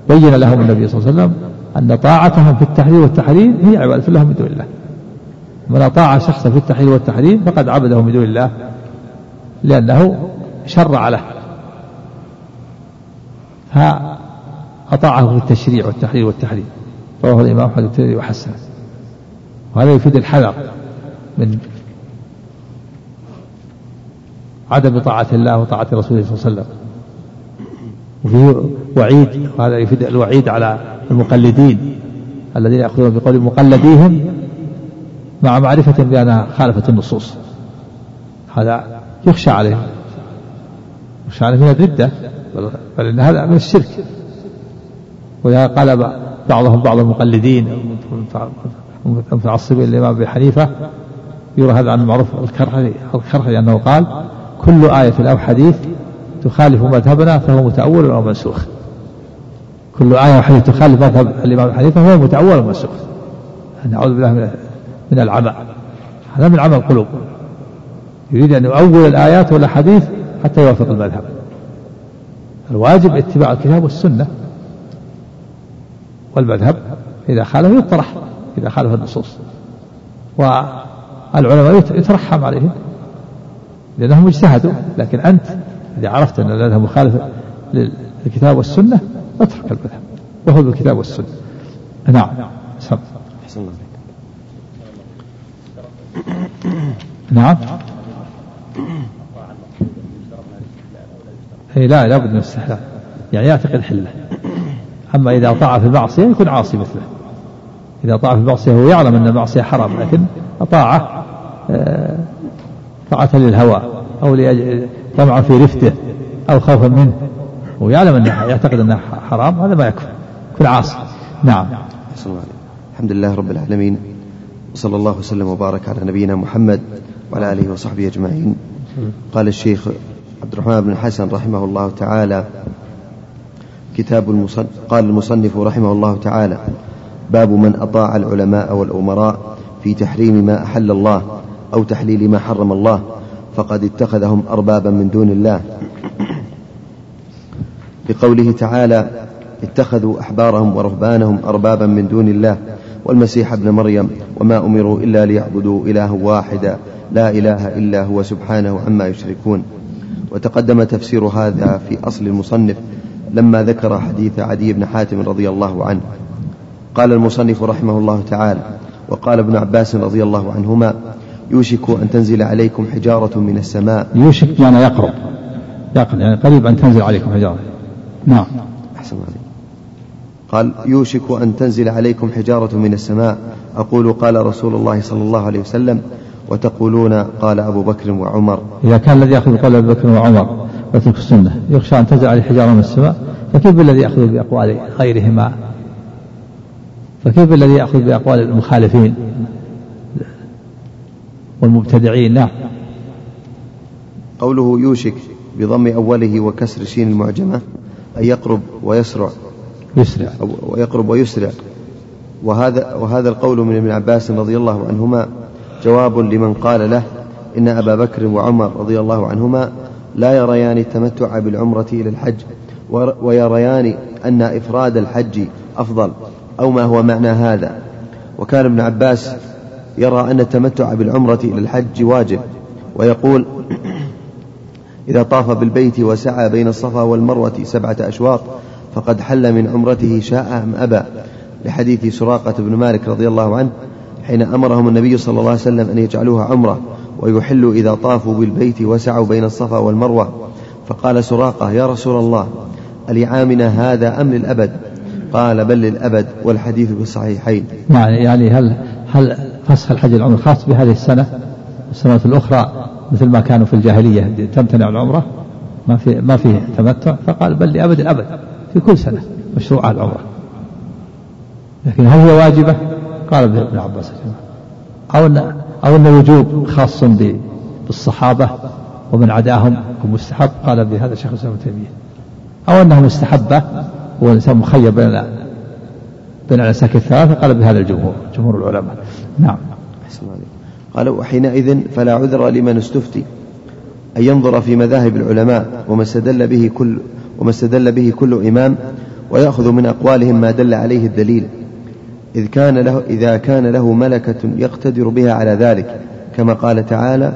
بين لهم النبي صلى الله عليه وسلم أن طاعتهم في التحليل والتحريم هي عبادة لهم من دون الله. من أطاع شخصا في التحليل والتحريم فقد عبده من دون الله لأنه شرع له. ها أطاعه في التشريع والتحليل. والتحريم رواه الإمام أحمد الترمذي وحسنه. وهذا يفيد الحذر من عدم طاعة الله وطاعة رسوله صلى الله عليه وسلم. وفيه وعيد وهذا يفيد الوعيد على المقلدين الذين يأخذون بقول مقلديهم مع معرفة بأنها خالفت النصوص. هذا يخشى عليه. يخشى عليه من الردة بل إن هذا من الشرك. وإذا قال بعضهم بعض المقلدين المتعصبين للإمام أبي حنيفة يرى هذا عن المعروف الكرخي الكرخي أنه قال كل آية أو حديث تخالف مذهبنا فهو متأول أو منسوخ. كل آية وحديث تخالف مذهب الإمام أبي حنيفة فهو متأول أو منسوخ. نعوذ بالله من العمى. هذا من عمى القلوب. يريد أن يؤول الآيات والأحاديث حتى يوافق المذهب. الواجب اتباع الكتاب والسنة. والمذهب إذا خالف يطرح إذا خالف النصوص. والعلماء يترحم عليهم لأنهم اجتهدوا. لكن أنت إذا عرفت أن المذهب مخالف للكتاب والسنة اترك المذهب. وهو بالكتاب والسنة. نعم. سم. نعم. اي لا لابد من الاستحلال يعني يعتقد حله. أما إذا اطاع في المعصية يكون عاصي مثله. إذا اطاع في المعصية هو يعلم أن المعصية حرام لكن اطاعه آه، طاعة للهوى أو طمعا في رفته أو خوفا منه. ويعلم انه يعتقد انه حرام هذا ما يكفي يكون عاصي. نعم. الحمد لله رب العالمين وصلى الله وسلم وبارك على نبينا محمد وعلى آله وصحبه أجمعين. قال الشيخ عبد الرحمن بن حسن رحمه الله تعالى كتاب المصنف قال المصنف رحمه الله تعالى باب من أطاع العلماء والأمراء في تحريم ما أحل الله أو تحليل ما حرم الله فقد اتخذهم أربابا من دون الله. بقوله تعالى اتخذوا أحبارهم ورهبانهم أربابا من دون الله والمسيح ابن مريم وما أمروا إلا ليعبدوا إلها واحدا لا إله إلا هو سبحانه عما يشركون. وتقدم تفسير هذا في أصل المصنف لما ذكر حديث عدي بن حاتم رضي الله عنه. قال المصنف رحمه الله تعالى وقال ابن عباس رضي الله عنهما يوشك أن تنزل عليكم حجارة من السماء. يوشك يعني يقرب. يقرب يعني قريب أن تنزل عليكم حجارة. نعم. أحسن عليك. قال يوشك أن تنزل عليكم حجارة من السماء. أقول قال رسول الله صلى الله عليه وسلم وتقولون قال أبو بكر وعمر. إذا كان الذي يأخذ قول أبو بكر وعمر ويترك السنة يخشى أن تنزل عليه حجارة من السماء فكيف بالذي يأخذ بأقوال غيرهما فكيف بالذي يأخذ بأقوال المخالفين والمبتدعين؟ نعم. قوله يوشك بضم أوله وكسر شين المعجمة أن يقرب ويسرع. يسرع. ويقرب ويسرع. وهذا وهذا القول من ابن عباس رضي الله عنهما جواب لمن قال له إن أبا بكر وعمر رضي الله عنهما لا يريان التمتع بالعمرة إلى الحج ويريان أن إفراد الحج أفضل أو ما هو معنى هذا. وكان ابن عباس يرى أن التمتع بالعمرة إلى الحج واجب ويقول *clears throat* إذا طاف بالبيت وسعى بين الصفا والمروة سبعة أشواط فقد حل من عمرته شاء أم أبى. لحديث سراقة بن مالك رضي الله عنه حين أمرهم النبي صلى الله عليه وسلم أن يجعلوها عمرة ويحلوا إذا طافوا بالبيت وسعوا بين الصفا والمروة. فقال سراقة يا رسول الله ألعامنا هذا أم للأبد؟ قال بل للأبد والحديث في الصحيحين. يعني هل هل فسخ الحج العمر خاص بهذه السنة؟ السنوات الأخرى مثل ما كانوا في الجاهلية تمتنع العمرة؟ ما في ما فيه تمتع. فقال بل لأبد الأبد في كل سنة مشروع العمرة. لكن هل هي واجبة؟ قال ابن عباس أو أن أو أن الوجوب خاص بالصحابة ومن عداهم مستحب؟ قال بهذا شيخ الإسلام ابن تيمية. أو أنها مستحبة والإنسان مخير بين بين الأنساك الثلاثة قال بهذا الجمهور جمهور العلماء. نعم. قال وحينئذ فلا عذر لمن استفتي. أن ينظر في مذاهب العلماء وما استدل به كل وما استدل به كل إمام ويأخذ من أقوالهم ما دل عليه الدليل. إذ كان له إذا كان له ملكة يقتدر بها على ذلك كما قال تعالى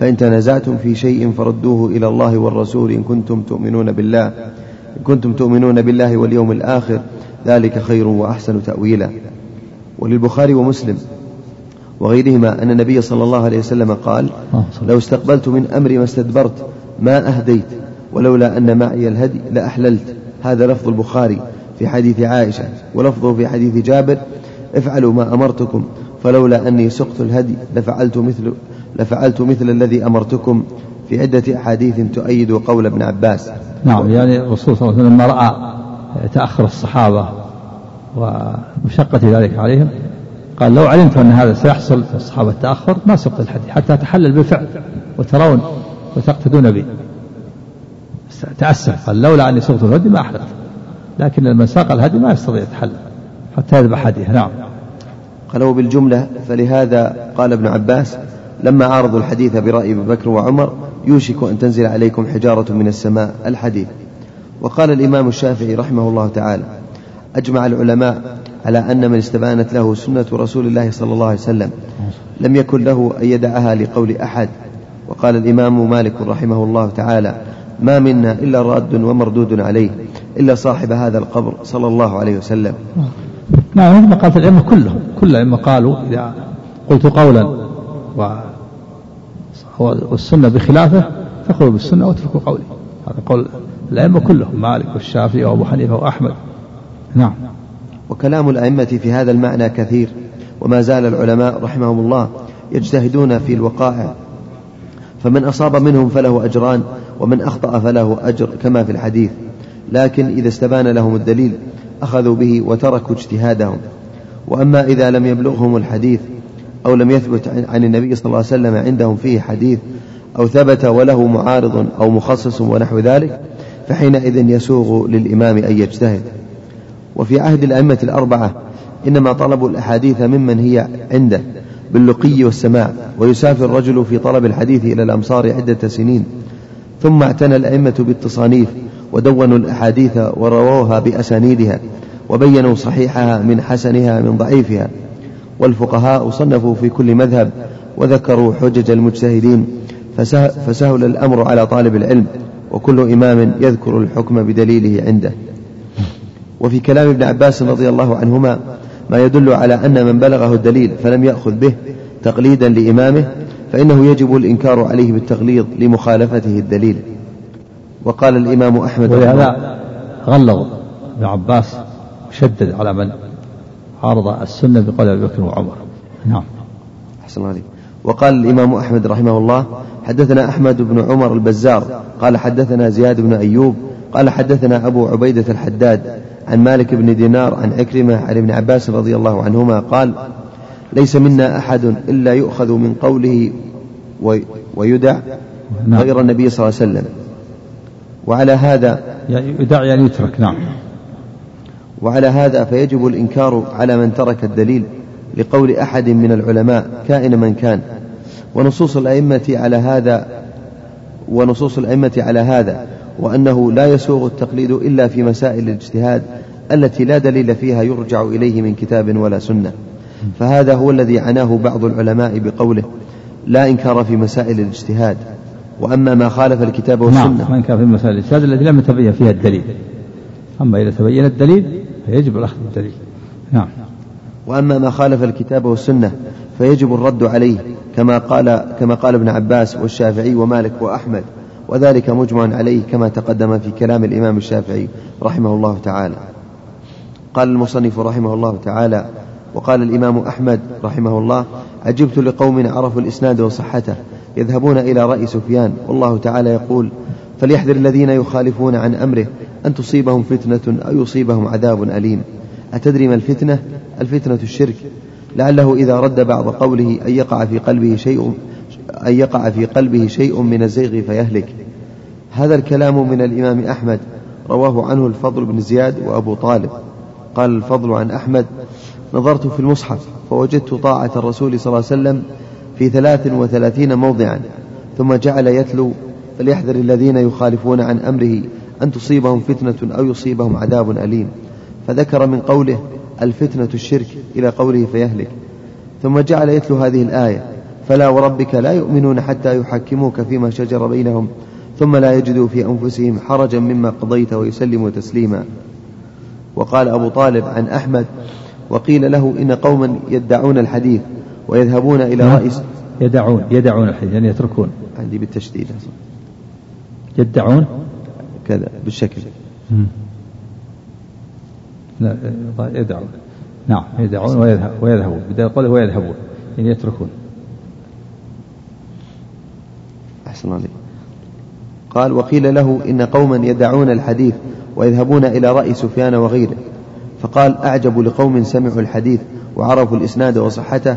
فإن تنازعتم في شيء فردوه إلى الله والرسول إن كنتم تؤمنون بالله إن كنتم تؤمنون بالله واليوم الآخر ذلك خير وأحسن تأويلا. وللبخاري ومسلم وغيرهما أن النبي صلى الله عليه وسلم قال لو استقبلت من أمري ما استدبرت ما أهديت ولولا أن معي الهدي لأحللت. هذا لفظ البخاري. في حديث عائشة ولفظه في حديث جابر افعلوا ما أمرتكم فلولا أني سقت الهدي لفعلت مثل لفعلت مثل الذي أمرتكم في عدة أحاديث تؤيد قول ابن عباس. نعم يعني الرسول صلى الله عليه وسلم لما رأى تأخر الصحابة ومشقة ذلك عليهم قال لو علمت أن هذا سيحصل في الصحابة التأخر ما سقط الحديث حتى أتحلل بالفعل وترون وتقتدون بي تأسف قال لولا أني سقط الهدي ما أحللت لكن من ساق الهدي ما يستطيع يتحلل حتى يذبح هديه نعم. قال وبالجملة فلهذا قال ابن عباس لما عارضوا الحديث برأي أبي بكر وعمر يوشك أن تنزل عليكم حجارة من السماء الحديث وقال الإمام الشافعي رحمه الله تعالى أجمع العلماء على أن من استبانت له سنة رسول الله صلى الله عليه وسلم لم يكن له أن يدعها لقول أحد. وقال الإمام مالك رحمه الله تعالى ما منا إلا راد ومردود عليه إلا صاحب هذا القبر صلى الله عليه وسلم. نعم مثل ما قالت الأئمة كلهم كل الأئمة قالوا إذا قلت قولا و والسنة بخلافه فخذوا بالسنة واتركوا قولي هذا قول الأئمة كلهم مالك والشافعي وأبو حنيفة وأحمد. نعم. وكلام الأئمة في هذا المعنى كثير وما زال العلماء رحمهم الله يجتهدون في الوقائع. فمن أصاب منهم فله أجران ومن أخطأ فله أجر كما في الحديث. لكن إذا استبان لهم الدليل أخذوا به وتركوا اجتهادهم. وأما إذا لم يبلغهم الحديث أو لم يثبت عن النبي صلى الله عليه وسلم عندهم فيه حديث أو ثبت وله معارض أو مخصص ونحو ذلك فحينئذ يسوغ للإمام أن يجتهد. وفي عهد الأئمة الأربعة إنما طلبوا الأحاديث ممن هي عنده باللقي والسماع. ويسافر الرجل في طلب الحديث إلى الأمصار عدة سنين. ثم اعتنى الأئمة بالتصانيف ودونوا الأحاديث ورووها بأسانيدها وبينوا صحيحها من حسنها من ضعيفها. والفقهاء صنفوا في كل مذهب وذكروا حجج المجتهدين فسهل الأمر على طالب العلم وكل إمام يذكر الحكم بدليله عنده. وفي كلام ابن عباس رضي الله عنهما ما يدل على أن من بلغه الدليل فلم يأخذ به تقليدا لإمامه فإنه يجب الإنكار عليه بالتغليظ لمخالفته الدليل. وقال الإمام أحمد ولهذا غلظ ابن عباس وشدد على من عارض السنة بقول أبي بكر وعمر. نعم. أحسن عليك. وقال الإمام أحمد رحمه الله حدثنا أحمد بن عمر البزار قال حدثنا زياد بن أيوب قال حدثنا أبو عبيدة الحداد عن مالك بن دينار عن عكرمة عن ابن عباس رضي الله عنهما قال ليس منا أحد إلا يؤخذ من قوله ويدع نعم. غير النبي صلى الله عليه وسلم. وعلى هذا يدع يعني يترك نعم. وعلى هذا فيجب الإنكار على من ترك الدليل لقول أحد من العلماء كائن من كان. ونصوص الأئمة على هذا ونصوص الأئمة على هذا وأنه لا يسوغ التقليد إلا في مسائل الاجتهاد التي لا دليل فيها يرجع إليه من كتاب ولا سنة. فهذا هو الذي عناه بعض العلماء بقوله لا إنكار في مسائل الاجتهاد وأما ما خالف الكتاب والسنة. نعم ما إنكار في مسائل الاجتهاد التي لم يتبين فيها الدليل. أما إذا تبين الدليل فيجب الأخذ بالدليل. نعم. وأما ما خالف الكتاب والسنة فيجب الرد عليه كما قال كما قال ابن عباس والشافعي ومالك وأحمد وذلك مجمع عليه كما تقدم في كلام الإمام الشافعي رحمه الله تعالى. قال المصنف رحمه الله تعالى وقال الإمام أحمد رحمه الله عجبت لقوم عرفوا الإسناد وصحته يذهبون إلى رأي سفيان والله تعالى يقول فليحذر الذين يخالفون عن أمره أن تصيبهم فتنة أو يصيبهم عذاب أليم. أتدري ما الفتنة؟ الفتنة الشرك. لعله إذا رد بعض قوله أن يقع في قلبه شيء أن يقع في قلبه شيء من الزيغ فيهلك. هذا الكلام من الإمام أحمد رواه عنه الفضل بن زياد وأبو طالب. قال الفضل عن أحمد نظرت في المصحف فوجدت طاعة الرسول صلى الله عليه وسلم في ثلاث وثلاثين موضعا ثم جعل يتلو فليحذر الذين يخالفون عن أمره أن تصيبهم فتنة أو يصيبهم عذاب أليم. فذكر من قوله الفتنة الشرك إلى قوله فيهلك. ثم جعل يتلو هذه الآية فلا وربك لا يؤمنون حتى يحكموك فيما شجر بينهم ثم لا يجدوا في أنفسهم حرجا مما قضيت ويسلموا تسليما. وقال أبو طالب عن أحمد وقيل له إن قوما يدعون الحديث ويذهبون إلى. رئيس. يدعون يدعون الحديث يعني يتركون. عندي بالتشديد. يدعون؟ كذا بالشكل. لا يدعون. نعم يدعون ويذهب ويذهبون. بدل قوله ويذهبون يعني يتركون. أحسن عليك. قال وقيل له إن قوما يدعون الحديث ويذهبون إلى رأي سفيان وغيره. فقال أعجب لقوم سمعوا الحديث وعرفوا الإسناد وصحته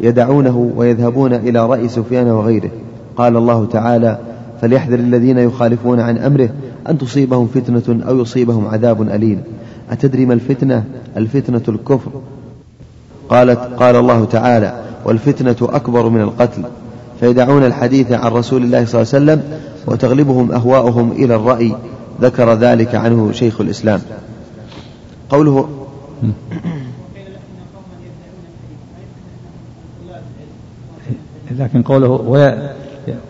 يدعونه ويذهبون إلى رأي سفيان وغيره. قال الله تعالى فليحذر الذين يخالفون عن أمره أن تصيبهم فتنة أو يصيبهم عذاب أليم. أتدري ما الفتنة؟ الفتنة الكفر. قالت قال الله تعالى والفتنة أكبر من القتل. فيدعون الحديث عن رسول الله صلى الله عليه وسلم وتغلبهم أهواؤهم إلى الرأي. ذكر ذلك عنه شيخ الإسلام. قوله لكن قوله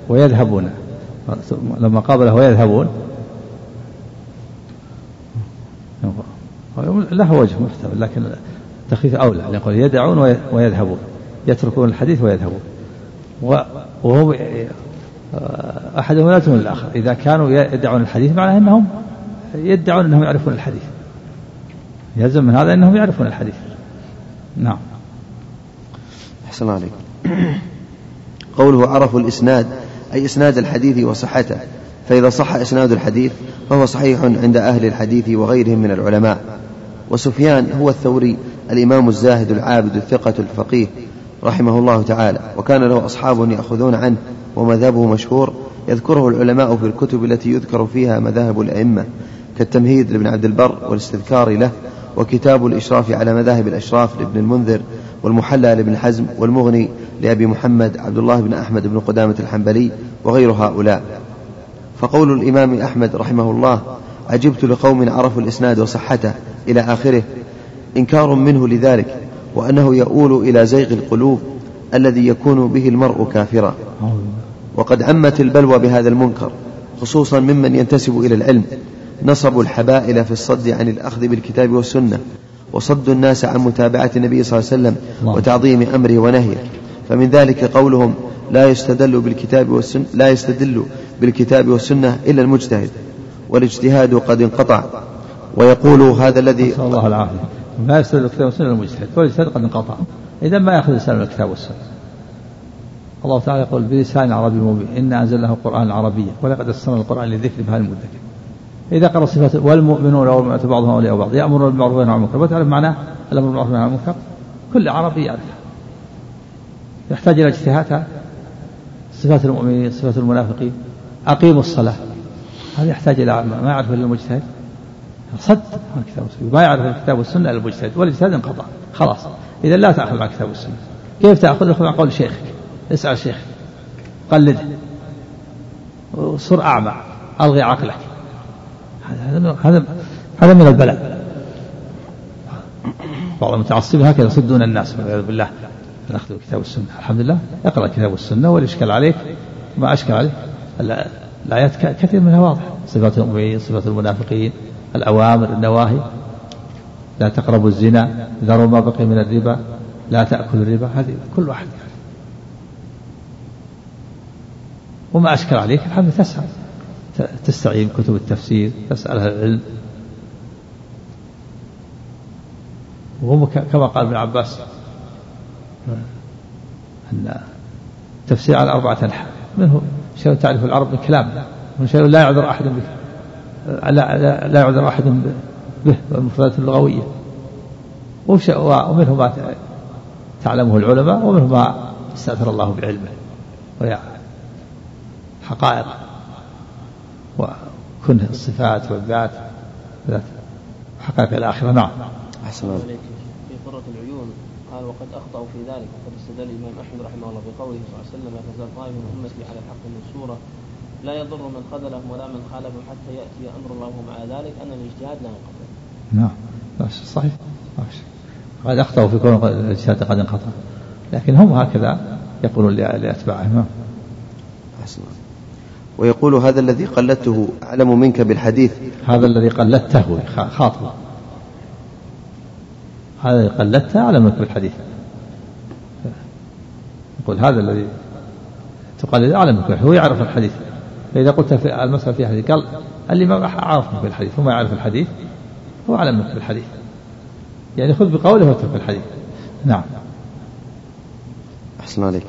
ويذهبون. لما قابله ويذهبون. له وجه محتمل لكن التخفيف أولى. يعني يقول يدعون ويذهبون. يتركون الحديث ويذهبون. وهو أحدهم لا يتركون الآخر. إذا كانوا يدعون الحديث معناه أنهم يدعون أنهم يعرفون الحديث. يلزم من هذا أنهم يعرفون الحديث. نعم. أحسن عليك. قوله عرفوا الإسناد أي إسناد الحديث وصحته. فإذا صح إسناد الحديث فهو صحيح عند أهل الحديث وغيرهم من العلماء. وسفيان هو الثوري الإمام الزاهد العابد الثقة الفقيه رحمه الله تعالى. وكان له أصحاب يأخذون عنه ومذهبه مشهور. يذكره العلماء في الكتب التي يذكر فيها مذاهب الأئمة كالتمهيد لابن عبد البر والاستذكار له وكتاب الإشراف على مذاهب الأشراف لابن المنذر والمحلى لابن حزم والمغني لأبي محمد عبد الله بن أحمد بن قدامة الحنبلي وغير هؤلاء. فقول الإمام أحمد رحمه الله عجبت لقوم عرفوا الإسناد وصحته إلى آخره إنكار منه لذلك وأنه يؤول إلى زيغ القلوب الذي يكون به المرء كافرا. وقد عمت البلوى بهذا المنكر خصوصا ممن ينتسب إلى العلم نصبوا الحبائل في الصد عن الأخذ بالكتاب والسنة وصدوا الناس عن متابعة النبي صلى الله عليه وسلم وتعظيم أمره ونهيه. فمن ذلك قولهم لا يستدل بالكتاب والسنة لا يستدل بالكتاب والسنة إلا المجتهد والاجتهاد قد انقطع. ويقول هذا الذي الله العافية. ما يستدل بالكتاب والسنة إلا المجتهد والاجتهاد قد انقطع. إذا ما يأخذ الإنسان الكتاب والسنة؟ الله تعالى يقول بلسان عربي مبين إنا أنزلناه قرآنا عربيا ولقد يسرنا القرآن للذكر بهذا المدكر إذا قرأ صفات والمؤمنون والمؤمنات بعضهم أولياء بعض يأمرون بالمعروف وينهون عن المنكر. وتعرف معناه؟ الأمر بالمعروف والنهي عن المنكر؟ كل عربي يعرفها يحتاج إلى اجتهاد صفات المؤمنين صفات المنافقين. أقيموا الصلاة. هذا يحتاج إلى ما يعرف إلا المجتهد. صد الكتاب والسنة ما يعرف الكتاب والسنة إلا المجتهد. والاجتهاد انقطع. خلاص. إذا لا تأخذ مع الكتاب والسنة كيف تأخذ؟ خذ مع قول شيخك. اسأل شيخك. قلده. وصر أعمى. ألغي عقلك. هذا هذا من البلاء. بعض المتعصبين هكذا يصدون الناس والعياذ بالله. نأخذ الكتاب والسنة. الحمد لله اقرأ الكتاب والسنة والإشكال عليك ما أشكل عليك الآيات كثير منها واضحة. صفات المؤمنين صفات المنافقين الأوامر النواهي. لا تقربوا الزنا ذروا ما بقي من الربا لا تأكلوا الربا. هذه كل واحد. وما أشكل عليك. الحمد لله تسأل تستعين كتب التفسير تسأل أهل العلم. وهم كما قال ابن عباس أن التفسير على أربعة أنحاء منه شيء تعرف العرب من كلام من شيء لا يعذر أحد به لا, لا, لا يعذر أحد به المفردات اللغوية. ومنه ما تعلمه العلماء ومنه ما استأثر الله بعلمه. وهي حقائق. وكنه الصفات والذات حقائق الآخرة. نعم. أحسن في قرة العيون قال وقد أخطأوا في ذلك وقد استدل الإمام أحمد رحمه الله بقوله صلى الله عليه وسلم لا تزال طائفة من أمتي على الحق المنصورة لا يضر من خذلهم ولا من خالفهم حتى يأتي أمر الله ومع ذلك أن الاجتهاد لا ينقطع. نعم. صحيح. قد أخطأوا في كون الاجتهاد قد انقطع. لكن هم هكذا يقولون لأتباعهم. أحسن ويقول هذا الذي قلدته أعلم منك بالحديث. هذا الذي قلدته خاطبة. هذا الذي قلدته أعلم منك بالحديث. يقول هذا الذي تقلد أعلم منك هو يعرف الحديث. فإذا قلت في المسألة في حديث قال اللي ما عرف بالحديث هو ما يعرف الحديث هو أعلم منك بالحديث. يعني خذ بقوله واترك الحديث. نعم. أحسن عليك.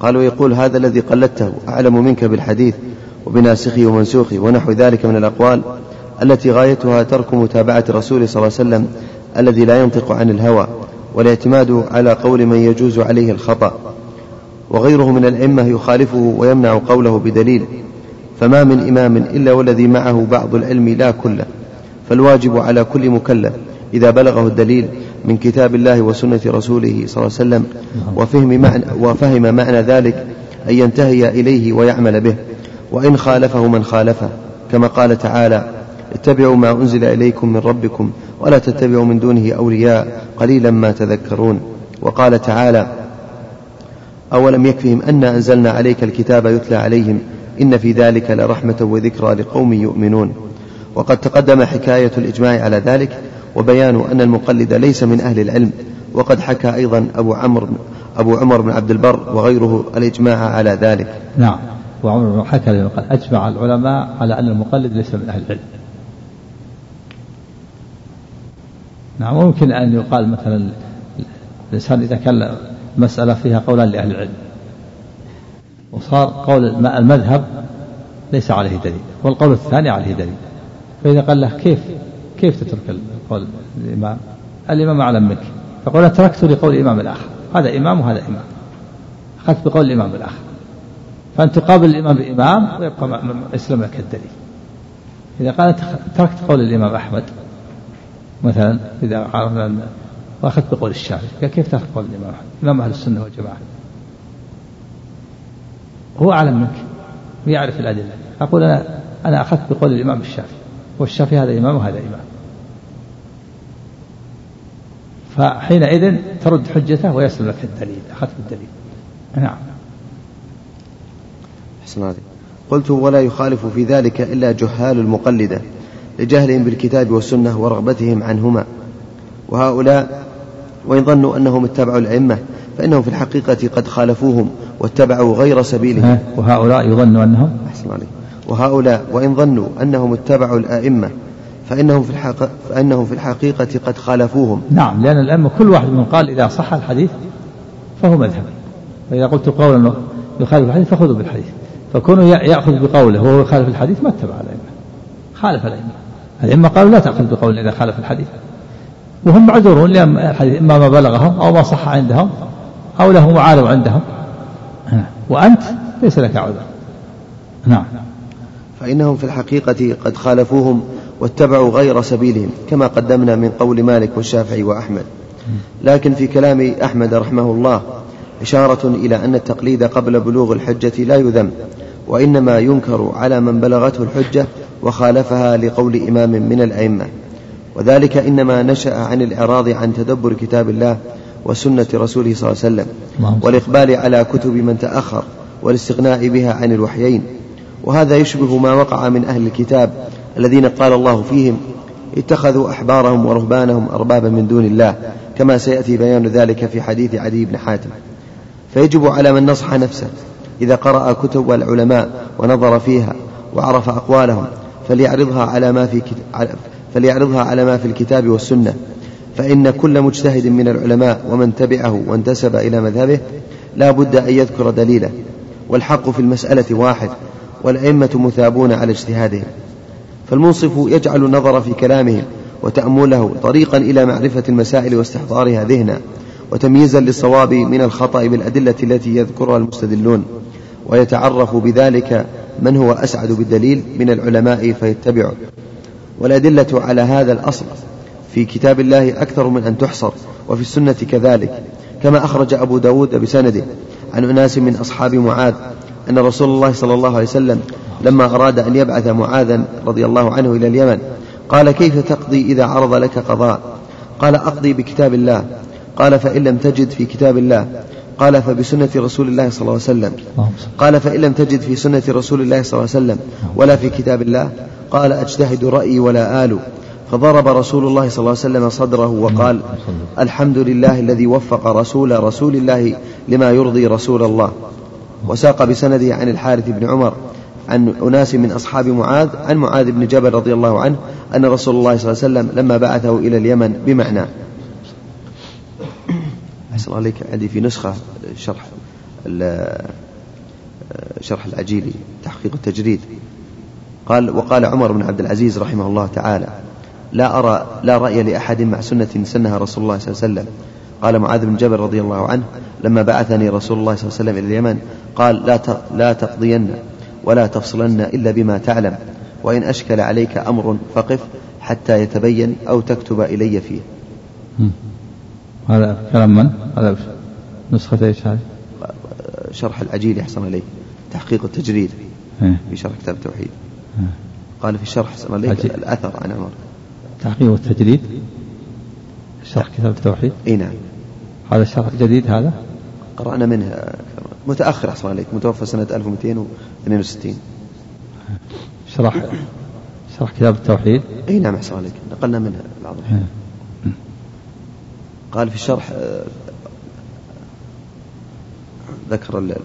قال ويقول هذا الذي قلدته أعلم منك بالحديث وبناسخه ومنسوخه ونحو ذلك من الأقوال التي غايتها ترك متابعة الرسول صلى الله عليه وسلم الذي لا ينطق عن الهوى والاعتماد على قول من يجوز عليه الخطأ. وغيره من الأئمة يخالفه ويمنع قوله بدليل فما من إمام إلا والذي معه بعض العلم لا كله فالواجب على كل مكلف إذا بلغه الدليل من كتاب الله وسنة رسوله صلى الله عليه وسلم وفهم معنى, وفهم معنى ذلك أن ينتهي إليه ويعمل به. وإن خالفه من خالفه. كما قال تعالى اتبعوا ما أنزل إليكم من ربكم ولا تتبعوا من دونه أولياء قليلا ما تذكرون. وقال تعالى أولم يكفهم أن أنزلنا عليك الكتاب يتلى عليهم إن في ذلك لرحمة وذكرى لقوم يؤمنون. وقد تقدم حكاية الإجماع على ذلك وبيان أن المقلد ليس من أهل العلم. وقد حكى أيضا أبو عمرو أبو عمر بن عبد البر وغيره الإجماع على ذلك. نعم. وعمر حكى أجمع العلماء على أن المقلد ليس من أهل العلم. نعم ممكن أن يقال مثلا الإنسان إذا كان مسألة فيها قولان لأهل العلم. وصار قول المذهب ليس عليه دليل والقول الثاني عليه دليل. فإذا قال له كيف كيف تترك قول الإمام الإمام أعلم منك. فقال تركت لقول الإمام الآخر. هذا إمام وهذا إمام. أخذت بقول الإمام الآخر. فأن تقابل الإمام بإمام ويبقى يسلم لك الدليل إذا قال تركت قول الإمام أحمد مثلا إذا عرفنا وأخذت بقول الشافعي كيف تأخذ قول الإمام أحمد؟ إمام أهل السنة والجماعة. هو أعلم منك. ويعرف الأدلة. أقول أنا أنا أخذت بقول الإمام الشافعي. والشافعي هذا إمام وهذا إمام. فحينئذ ترد حجته ويسلم لك الدليل أخذت بالدليل. نعم. حسن قلت ولا يخالف في ذلك إلا جهال المقلدة لجهلهم بالكتاب والسنة ورغبتهم عنهما. وهؤلاء وإن ظنوا أنهم اتبعوا الأئمة فإنهم في الحقيقة قد خالفوهم واتبعوا غير سبيلهم. وهؤلاء يظنوا أنهم؟ أحسن عليك. وهؤلاء وإن ظنوا أنهم اتبعوا الأئمة فإنهم في, الحق... فإنهم في الحقيقة قد خالفوهم. نعم لأن الأئمة كل واحد منهم قال إذا صح الحديث فهو مذهب. فإذا قلت قولا يخالف الحديث فخذوا بالحديث. فكونه يأخذ بقوله وهو يخالف الحديث ما اتبع الأئمة. خالف الأئمة. الأئمة قالوا لا تأخذ بقول إذا خالف الحديث. وهم معذورون لأن الحديث إما ما بلغهم أو ما صح عندهم أو له معارض عندهم. وأنت ليس لك عذر. نعم. فإنهم في الحقيقة قد خالفوهم. واتبعوا غير سبيلهم كما قدمنا من قول مالك والشافعي وأحمد. لكن في كلام أحمد رحمه الله إشارة إلى أن التقليد قبل بلوغ الحجة لا يذم وإنما ينكر على من بلغته الحجة وخالفها لقول إمام من الأئمة. وذلك إنما نشأ عن الإعراض عن تدبر كتاب الله وسنة رسوله صلى الله عليه وسلم والإقبال على كتب من تأخر والاستغناء بها عن الوحيين. وهذا يشبه ما وقع من أهل الكتاب الذين قال الله فيهم اتخذوا أحبارهم ورهبانهم أربابا من دون الله كما سيأتي بيان ذلك في حديث عدي بن حاتم. فيجب على من نصح نفسه إذا قرأ كتب العلماء ونظر فيها وعرف أقوالهم فليعرضها على ما في فليعرضها على ما في الكتاب والسنة. فإن كل مجتهد من العلماء ومن تبعه وانتسب إلى مذهبه لا بد أن يذكر دليله. والحق في المسألة واحد والأئمة مثابون على اجتهادهم. فالمنصف يجعل النظر في كلامهم وتأمله طريقا إلى معرفة المسائل واستحضارها ذهنا وتمييزا للصواب من الخطأ بالأدلة التي يذكرها المستدلون. ويتعرف بذلك من هو أسعد بالدليل من العلماء فيتبعه. والأدلة على هذا الأصل في كتاب الله أكثر من أن تحصر وفي السنة كذلك كما أخرج أبو داود بسنده عن أناس من أصحاب معاذ أن رسول الله صلى الله عليه وسلم لما أراد أن يبعث معاذا رضي الله عنه إلى اليمن قال كيف تقضي إذا عرض لك قضاء؟ قال أقضي بكتاب الله. قال فإن لم تجد في كتاب الله. قال فبسنة رسول الله صلى الله عليه وسلم. قال فإن لم تجد في سنة رسول الله صلى الله عليه وسلم ولا في كتاب الله. قال أجتهد رأيي ولا آل. فضرب رسول الله صلى الله عليه وسلم صدره وقال الحمد لله الذي وفق رسول رسول الله لما يرضي رسول الله. وساق بسنده عن الحارث بن عمر عن أناس من أصحاب معاذ عن معاذ بن جبل رضي الله عنه أن رسول الله صلى الله عليه وسلم لما بعثه إلى اليمن بمعنى. أحسن عليك عندي في نسخة شرح شرح العجيلي تحقيق التجريد. قال وقال عمر بن عبد العزيز رحمه الله تعالى لا أرى لا رأي لأحد مع سنة سنها رسول الله صلى الله عليه وسلم قال معاذ بن جبل رضي الله عنه لما بعثني رسول الله صلى الله عليه وسلم إلى اليمن قال لا لا تقضين ولا تفصلن إلا بما تعلم وإن أشكل عليك أمر فقف حتى يتبين أو تكتب إلي فيه هذا كلام من؟ هذا نسخة إيش هذه؟ شرح العجيل يحسن عليه تحقيق التجريد إيه. في شرح كتاب التوحيد إيه. قال في شرح حسن عليه عجيب. الأثر عن عمر تحقيق التجريد شرح كتاب التوحيد اي نعم هذا شرح جديد هذا؟ قرأنا منه. متأخر أحسن عليك. متوفى سنة 1262 شرح شرح كتاب التوحيد؟ إي نعم أحسن عليك. نقلنا منها بعض. إيه. قال في الشرح آه، ذكر ال-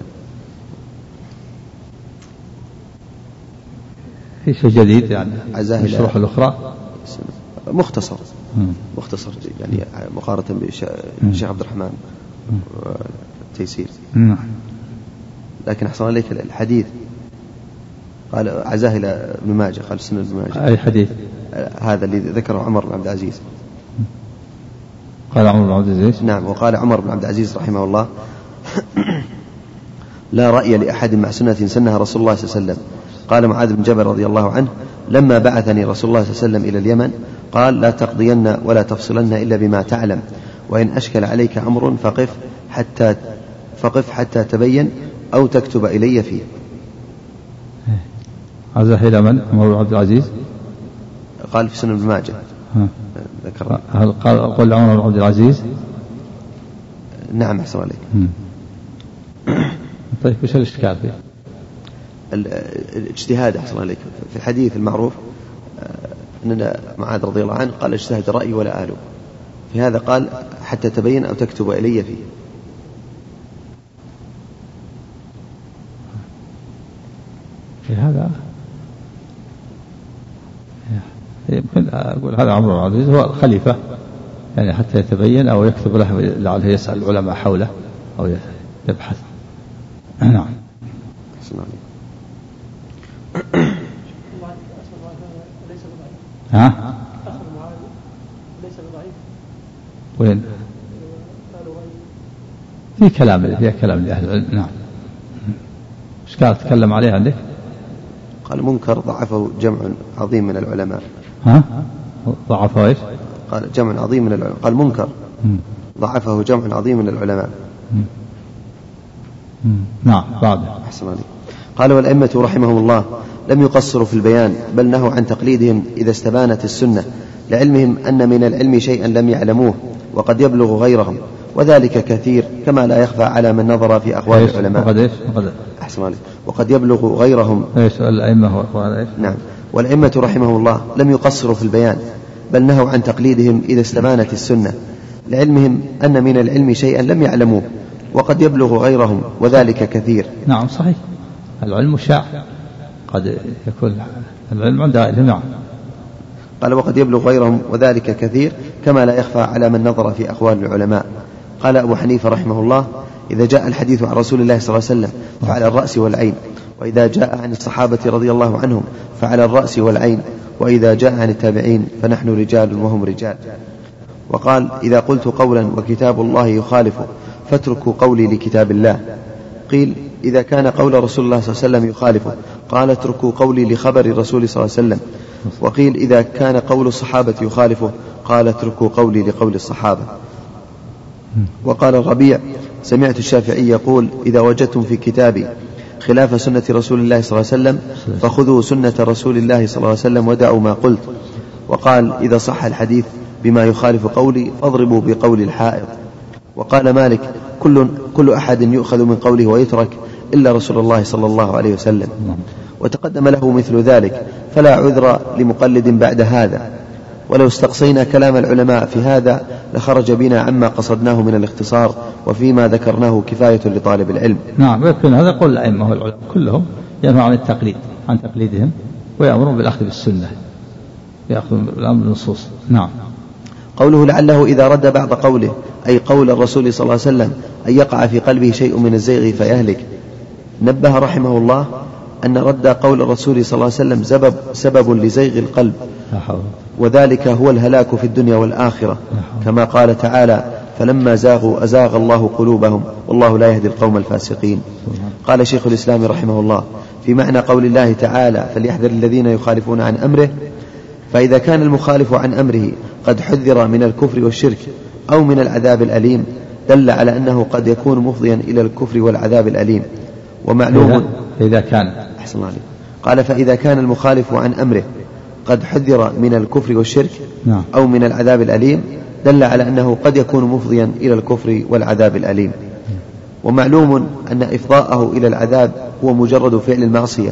في شيء جديد يعني؟ الشروح الأخرى؟ مختصر. مم. مختصر يعني مقارنة. بالشيخ عبد الرحمن التيسير نعم. لكن أحسن عليك الحديث قال عزاه إلى ابن ماجه قال سنة ابن ماجه. أي حديث؟ هذا اللي ذكره عمر بن عبد العزيز. قال عمر بن عبد العزيز؟ نعم وقال عمر بن عبد العزيز رحمه الله *coughs* لا رأي لأحد مع سنة سنها رسول الله صلى الله عليه وسلم. قال معاذ بن جبل رضي الله عنه لما بعثني رسول الله صلى الله عليه وسلم إلى اليمن قال لا تقضين ولا تفصلن إلا بما تعلم وإن أشكل عليك أمر فقف حتى فقف حتى تبين أو تكتب إلي فيه عزاه إلى من؟ عمر عبد العزيز قال في سنن ابن ماجه. ذكر هل قال قل عمر بن عبد العزيز؟ نعم أحسن عليك. طيب وش الإشكال فيه؟ ال- الاجتهاد أحسن عليك. في الحديث المعروف آه، أن معاذ رضي الله عنه قال اجتهد رأيي ولا آله في هذا قال حتى تبين أو تكتب إلي فيه. في هذا؟ يمكن أقول هذا عمر العزيز هو الخليفة يعني حتى يتبين أو يكتب له لعله يسأل العلماء حوله أو يبحث نعم أحسن عليك ليس بضعيف ها؟ اخر معاذ ليس بضعيف وين؟ في كلام فيها كلام لأهل العلم نعم. إيش قال؟ تكلم عليه عندك؟ قال منكر ضعفه جمع عظيم من العلماء. ها؟ ضعفه إيش؟ قال جمع عظيم من العلماء. قال منكر. ضعفه جمع عظيم من العلماء. نعم بعد أحسن عليك قال والأئمة رحمهم الله لم يقصروا في البيان بل نهوا عن تقليدهم إذا استبانت السنة لعلمهم أن من العلم شيئا لم يعلموه وقد يبلغ غيرهم وذلك كثير كما لا يخفى على من نظر في أقوال وقد العلماء. إيش؟ وقد أحسن عليك. وقد يبلغ غيرهم. إيش؟ الأئمة إيش؟ نعم. والأئمة رحمهم الله لم يقصروا في البيان بل نهوا عن تقليدهم إذا استبانت السنة لعلمهم أن من العلم شيئا لم يعلموه وقد يبلغ غيرهم وذلك كثير. نعم صحيح. العلم شاع. قد يكون العلم عند غيرهم نعم. قال وقد يبلغ غيرهم وذلك كثير كما لا يخفى على من نظر في أقوال العلماء. قال أبو حنيفة رحمه الله إذا جاء الحديث عن رسول الله صلى الله عليه وسلم فعلى الرأس والعين وإذا جاء عن الصحابة رضي الله عنهم فعلى الرأس والعين وإذا جاء عن التابعين فنحن رجال وهم رجال. وقال إذا قلت قولا وكتاب الله يخالفه فاتركوا قولي لكتاب الله. قيل إذا كان قول رسول الله صلى الله عليه وسلم يخالفه. قال اتركوا قولي لخبر الرسول صلى الله عليه وسلم. وقيل إذا كان قول الصحابة يخالفه قال اتركوا قولي لقول الصحابة. وقال الربيع سمعت الشافعي يقول إذا وجدتم في كتابي خلاف سنة رسول الله صلى الله عليه وسلم فخذوا سنة رسول الله صلى الله عليه وسلم ودعوا ما قلت. وقال إذا صح الحديث بما يخالف قولي فاضربوا بقول الحائط وقال مالك كل كل أحد يؤخذ من قوله ويترك إلا رسول الله صلى الله عليه وسلم. وتقدم له مثل ذلك فلا عذر لمقلد بعد هذا. ولو استقصينا كلام العلماء في هذا لخرج بنا عما قصدناه من الاختصار وفيما ذكرناه كفاية لطالب العلم. نعم ويكفي هذا قول الأئمة والعلماء كلهم ينهى عن التقليد عن تقليدهم ويأمرون بالأخذ بالسنة يأخذون بالأمر بالنصوص. نعم. قوله لعله إذا رد بعض قوله أي قول الرسول صلى الله عليه وسلم أن يقع في قلبه شيء من الزيغ فيهلك. نبه رحمه الله أن رد قول الرسول صلى الله عليه وسلم سبب, سبب لزيغ القلب. وذلك هو الهلاك في الدنيا والآخرة. كما قال تعالى فلما زاغوا أزاغ الله قلوبهم والله لا يهدي القوم الفاسقين. قال شيخ الإسلام رحمه الله في معنى قول الله تعالى فليحذر الذين يخالفون عن أمره فإذا كان المخالف عن أمره قد حذر من الكفر والشرك أو من العذاب الأليم دل على أنه قد يكون مفضيا إلى الكفر والعذاب الأليم. ومعلوم إذا كان. أحسن الله عليك. قال فإذا كان المخالف عن أمره قد حذر من الكفر والشرك نعم. أو من العذاب الأليم دل على أنه قد يكون مفضيا إلى الكفر والعذاب الأليم. ومعلوم أن إفضاءه إلى العذاب هو مجرد فعل المعصية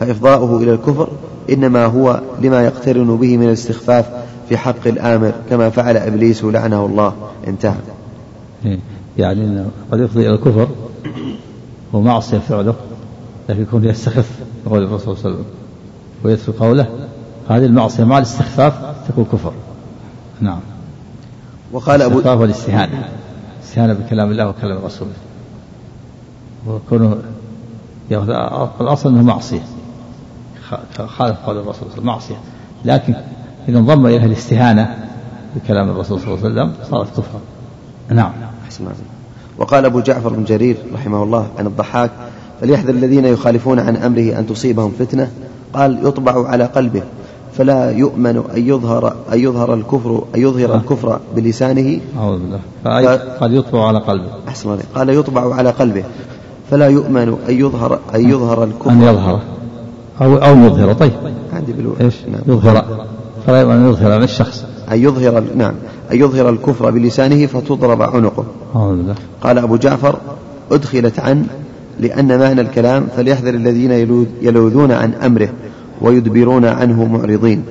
فإفضاؤه إلى الكفر إنما هو لما يقترن به من الاستخفاف في حق الآمر كما فعل إبليس لعنه الله. انتهى. إيه. يعني قد يفضي إلى الكفر ومعصية فعله لكن يكون يستخف بقول الرسول صلى الله عليه وسلم. ويترك قوله هذه المعصية مع الاستخفاف تكون كفر. نعم. وقال أبو الاستخفاف والاستهانة. الاستهانة بكلام الله وكلام رسوله وكونه يأخذ الأصل أنه معصية. خالف قول الرسول صلى الله عليه وسلم. معصية. لكن إذا انضم إليها الاستهانة بكلام الرسول صلى الله عليه وسلم صارت كفرا. نعم. أحسن. وقال أبو جعفر بن جرير رحمه الله عن الضحاك فليحذر الذين يخالفون عن أمره أن تصيبهم فتنة. قال يطبع على قلبه فلا يؤمن أن يظهر أن يظهر الكفر أن يظهر الكفر بلسانه. أعوذ بالله. قال يطبع على قلبه. أحسن الله. قال يطبع على قلبه فلا يؤمن أن يظهر أن يظهر الكفر. أن يظهر. أو أو يظهر. طيب. عندي بالو... إيش؟ نعم. يظهر. يؤمن أن يظهر من الشخص. أن يظهر نعم. أن يظهر الكفر بلسانه فتضرب عنقه. قال أبو جعفر أدخلت عن لأن معنى الكلام فليحذر الذين يلوذون عن أمره ويدبرون عنه معرضين.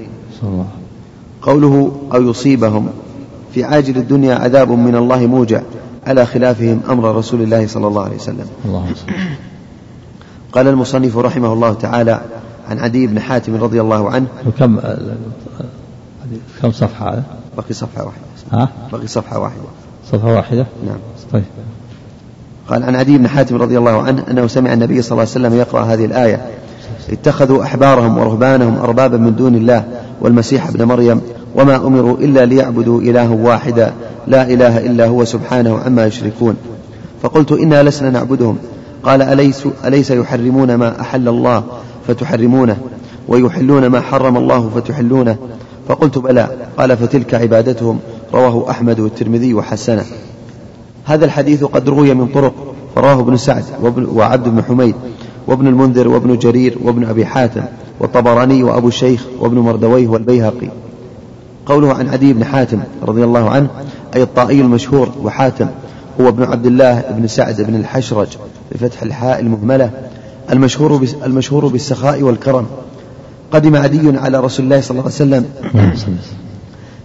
قوله أو يصيبهم. في عاجل الدنيا عذاب من الله موجع على خلافهم أمر رسول الله صلى الله عليه وسلم. قال المصنف رحمه الله تعالى عن عدي بن حاتم رضي الله عنه. وكم كم صفحة؟ هذا؟ بقي صفحة واحدة. ها؟ بقي صفحة واحدة. صفحة واحدة؟ نعم. طيب. قال عن عدي بن حاتم رضي الله عنه أنه سمع النبي صلى الله عليه وسلم يقرأ هذه الآية. اتخذوا أحبارهم ورهبانهم أربابا من دون الله والمسيح ابن مريم وما أمروا إلا ليعبدوا إلها واحدا. لا إله إلا هو سبحانه عما يشركون. فقلت إنا لسنا نعبدهم. قال أليس, أليس يحرمون ما أحل الله فتحرمونه ويحلون ما حرم الله فتحلونه فقلت بلى قال فتلك عبادتهم رواه أحمد والترمذي وحسنه هذا الحديث قد روي من طرق فراه ابن سعد وعبد بن حميد وابن المنذر وابن جرير وابن أبي حاتم والطبراني وأبو الشيخ وابن مردويه والبيهقي. قوله عن عدي بن حاتم رضي الله عنه أي الطائي المشهور وحاتم هو ابن عبد الله بن سعد بن الحشرج بفتح الحاء المهملة المشهور المشهور بالسخاء والكرم. قدم عدي على رسول الله صلى الله عليه وسلم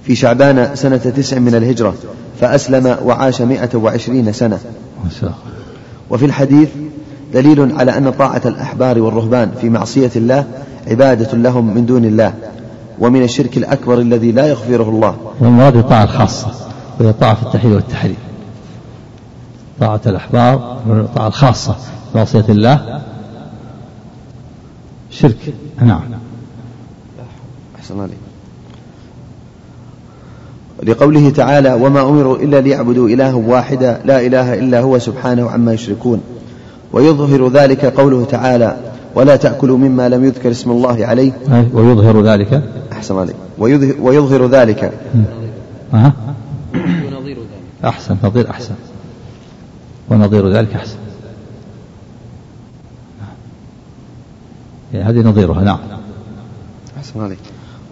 في شعبان سنة تسع من الهجرة فأسلم وعاش مئة وعشرين سنة. وفي الحديث دليل على أن طاعة الأحبار والرهبان في معصية الله عبادة لهم من دون الله ومن الشرك الأكبر الذي لا يغفره الله. والمراد الطاعة الخاصة وهي طاعة في التحليل والتحريم. طاعة الأحبار الطاعة الخاصة معصية الله شرك. نعم. أحسن عليك. لقوله تعالى وما أمروا إلا ليعبدوا إلها واحدا لا إله إلا هو سبحانه عما يشركون. ويظهر ذلك قوله تعالى ولا تأكلوا مما لم يذكر اسم الله عليه. ويظهر ذلك. أحسن عليك. ويظهر, ويظهر ذلك. أه؟ ونظير ذلك. أحسن نظير أحسن. ونظير ذلك أحسن. هذه نظيرها نعم. أحسن عليك.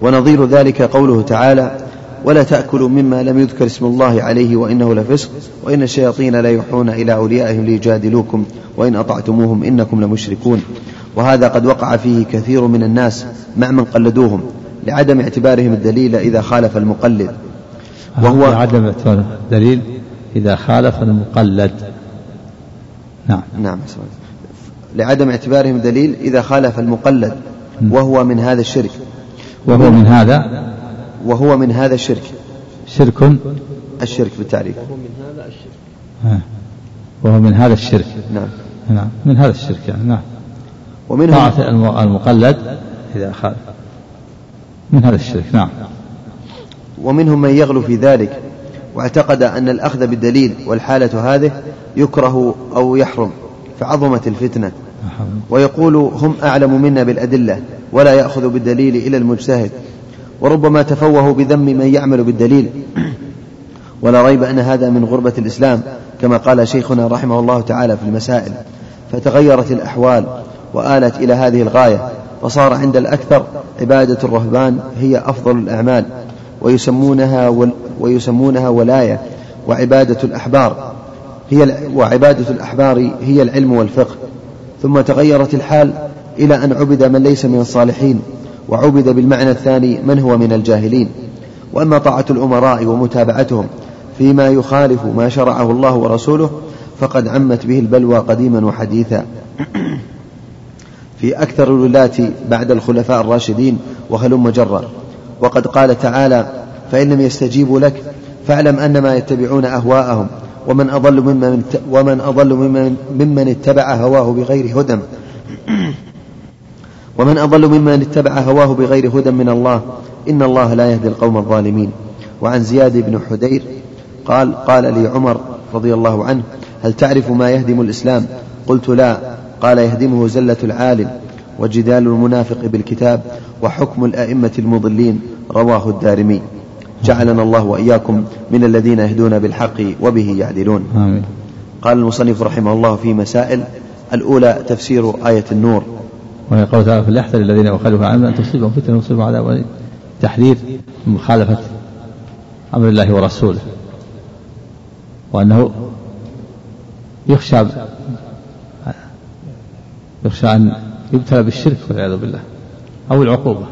ونظير ذلك قوله تعالى ولا تأكلوا مما لم يذكر اسم الله عليه وإنه لفسق وإن الشياطين لا يوحون إلى أوليائهم ليجادلوكم وإن أطعتموهم إنكم لمشركون وهذا قد وقع فيه كثير من الناس مع من قلدوهم لعدم اعتبارهم الدليل إذا خالف المقلد. وهو لعدم اعتبار الدليل إذا خالف المقلد. نعم. نعم لعدم اعتبارهم دليل إذا خالف المقلد وهو من هذا الشرك. وهو من هذا؟ وهو من هذا الشرك. شرك. الشرك بالتعريف. وهو من هذا الشرك. وهو من هذا الشرك. نعم. نعم. من هذا الشرك يعني نعم. ومنهم طاعة المقلد إذا خالف. من هذا الشرك نعم. ومنهم من يغلو في ذلك واعتقد أن الأخذ بالدليل والحالة هذه يكره أو يحرم. فعظمت الفتنة. ويقول هم أعلم منا بالأدلة ولا يأخذ بالدليل إلى المجتهد. وربما تفوه بذم من يعمل بالدليل. ولا ريب أن هذا من غربة الإسلام كما قال شيخنا رحمه الله تعالى في المسائل. فتغيرت الأحوال وآلت إلى هذه الغاية فصار عند الأكثر عبادة الرهبان هي أفضل الأعمال. ويسمونها ويسمونها ولاية وعبادة الأحبار. هي وعبادة الأحبار هي العلم والفقه. ثم تغيرت الحال إلى أن عبد من ليس من الصالحين وعبد بالمعنى الثاني من هو من الجاهلين. وأما طاعة الأمراء ومتابعتهم فيما يخالف ما شرعه الله ورسوله فقد عمت به البلوى قديما وحديثا. في أكثر الولاة بعد الخلفاء الراشدين وهلم جرا. وقد قال تعالى فإن لم يستجيبوا لك فاعلم أنما يتبعون أهواءهم ومن أضل ممن ومن أضل ممن, ممن اتبع هواه بغير هدى. ومن أضل ممن اتبع هواه بغير هدى من الله إن الله لا يهدي القوم الظالمين. وعن زياد بن حدير قال قال لي عمر رضي الله عنه هل تعرف ما يهدم الإسلام؟ قلت لا. قال يهدمه زلة العالم وجدال المنافق بالكتاب وحكم الأئمة المضلين رواه الدارمي. جعلنا الله وإياكم من الذين يهدون بالحق وبه يعدلون. آمين. قال المصنف رحمه الله في مسائل. الأولى تفسير آية النور. وهي قول تعالى فليحذر الذين يخالفون عن أن تصيبهم فتنة ويصيبهم عذاب أليم. تحذير مخالفة أمر الله ورسوله. وأنه يخشى يخشى أن يبتلى بالشرك والعياذ بالله. أو العقوبة.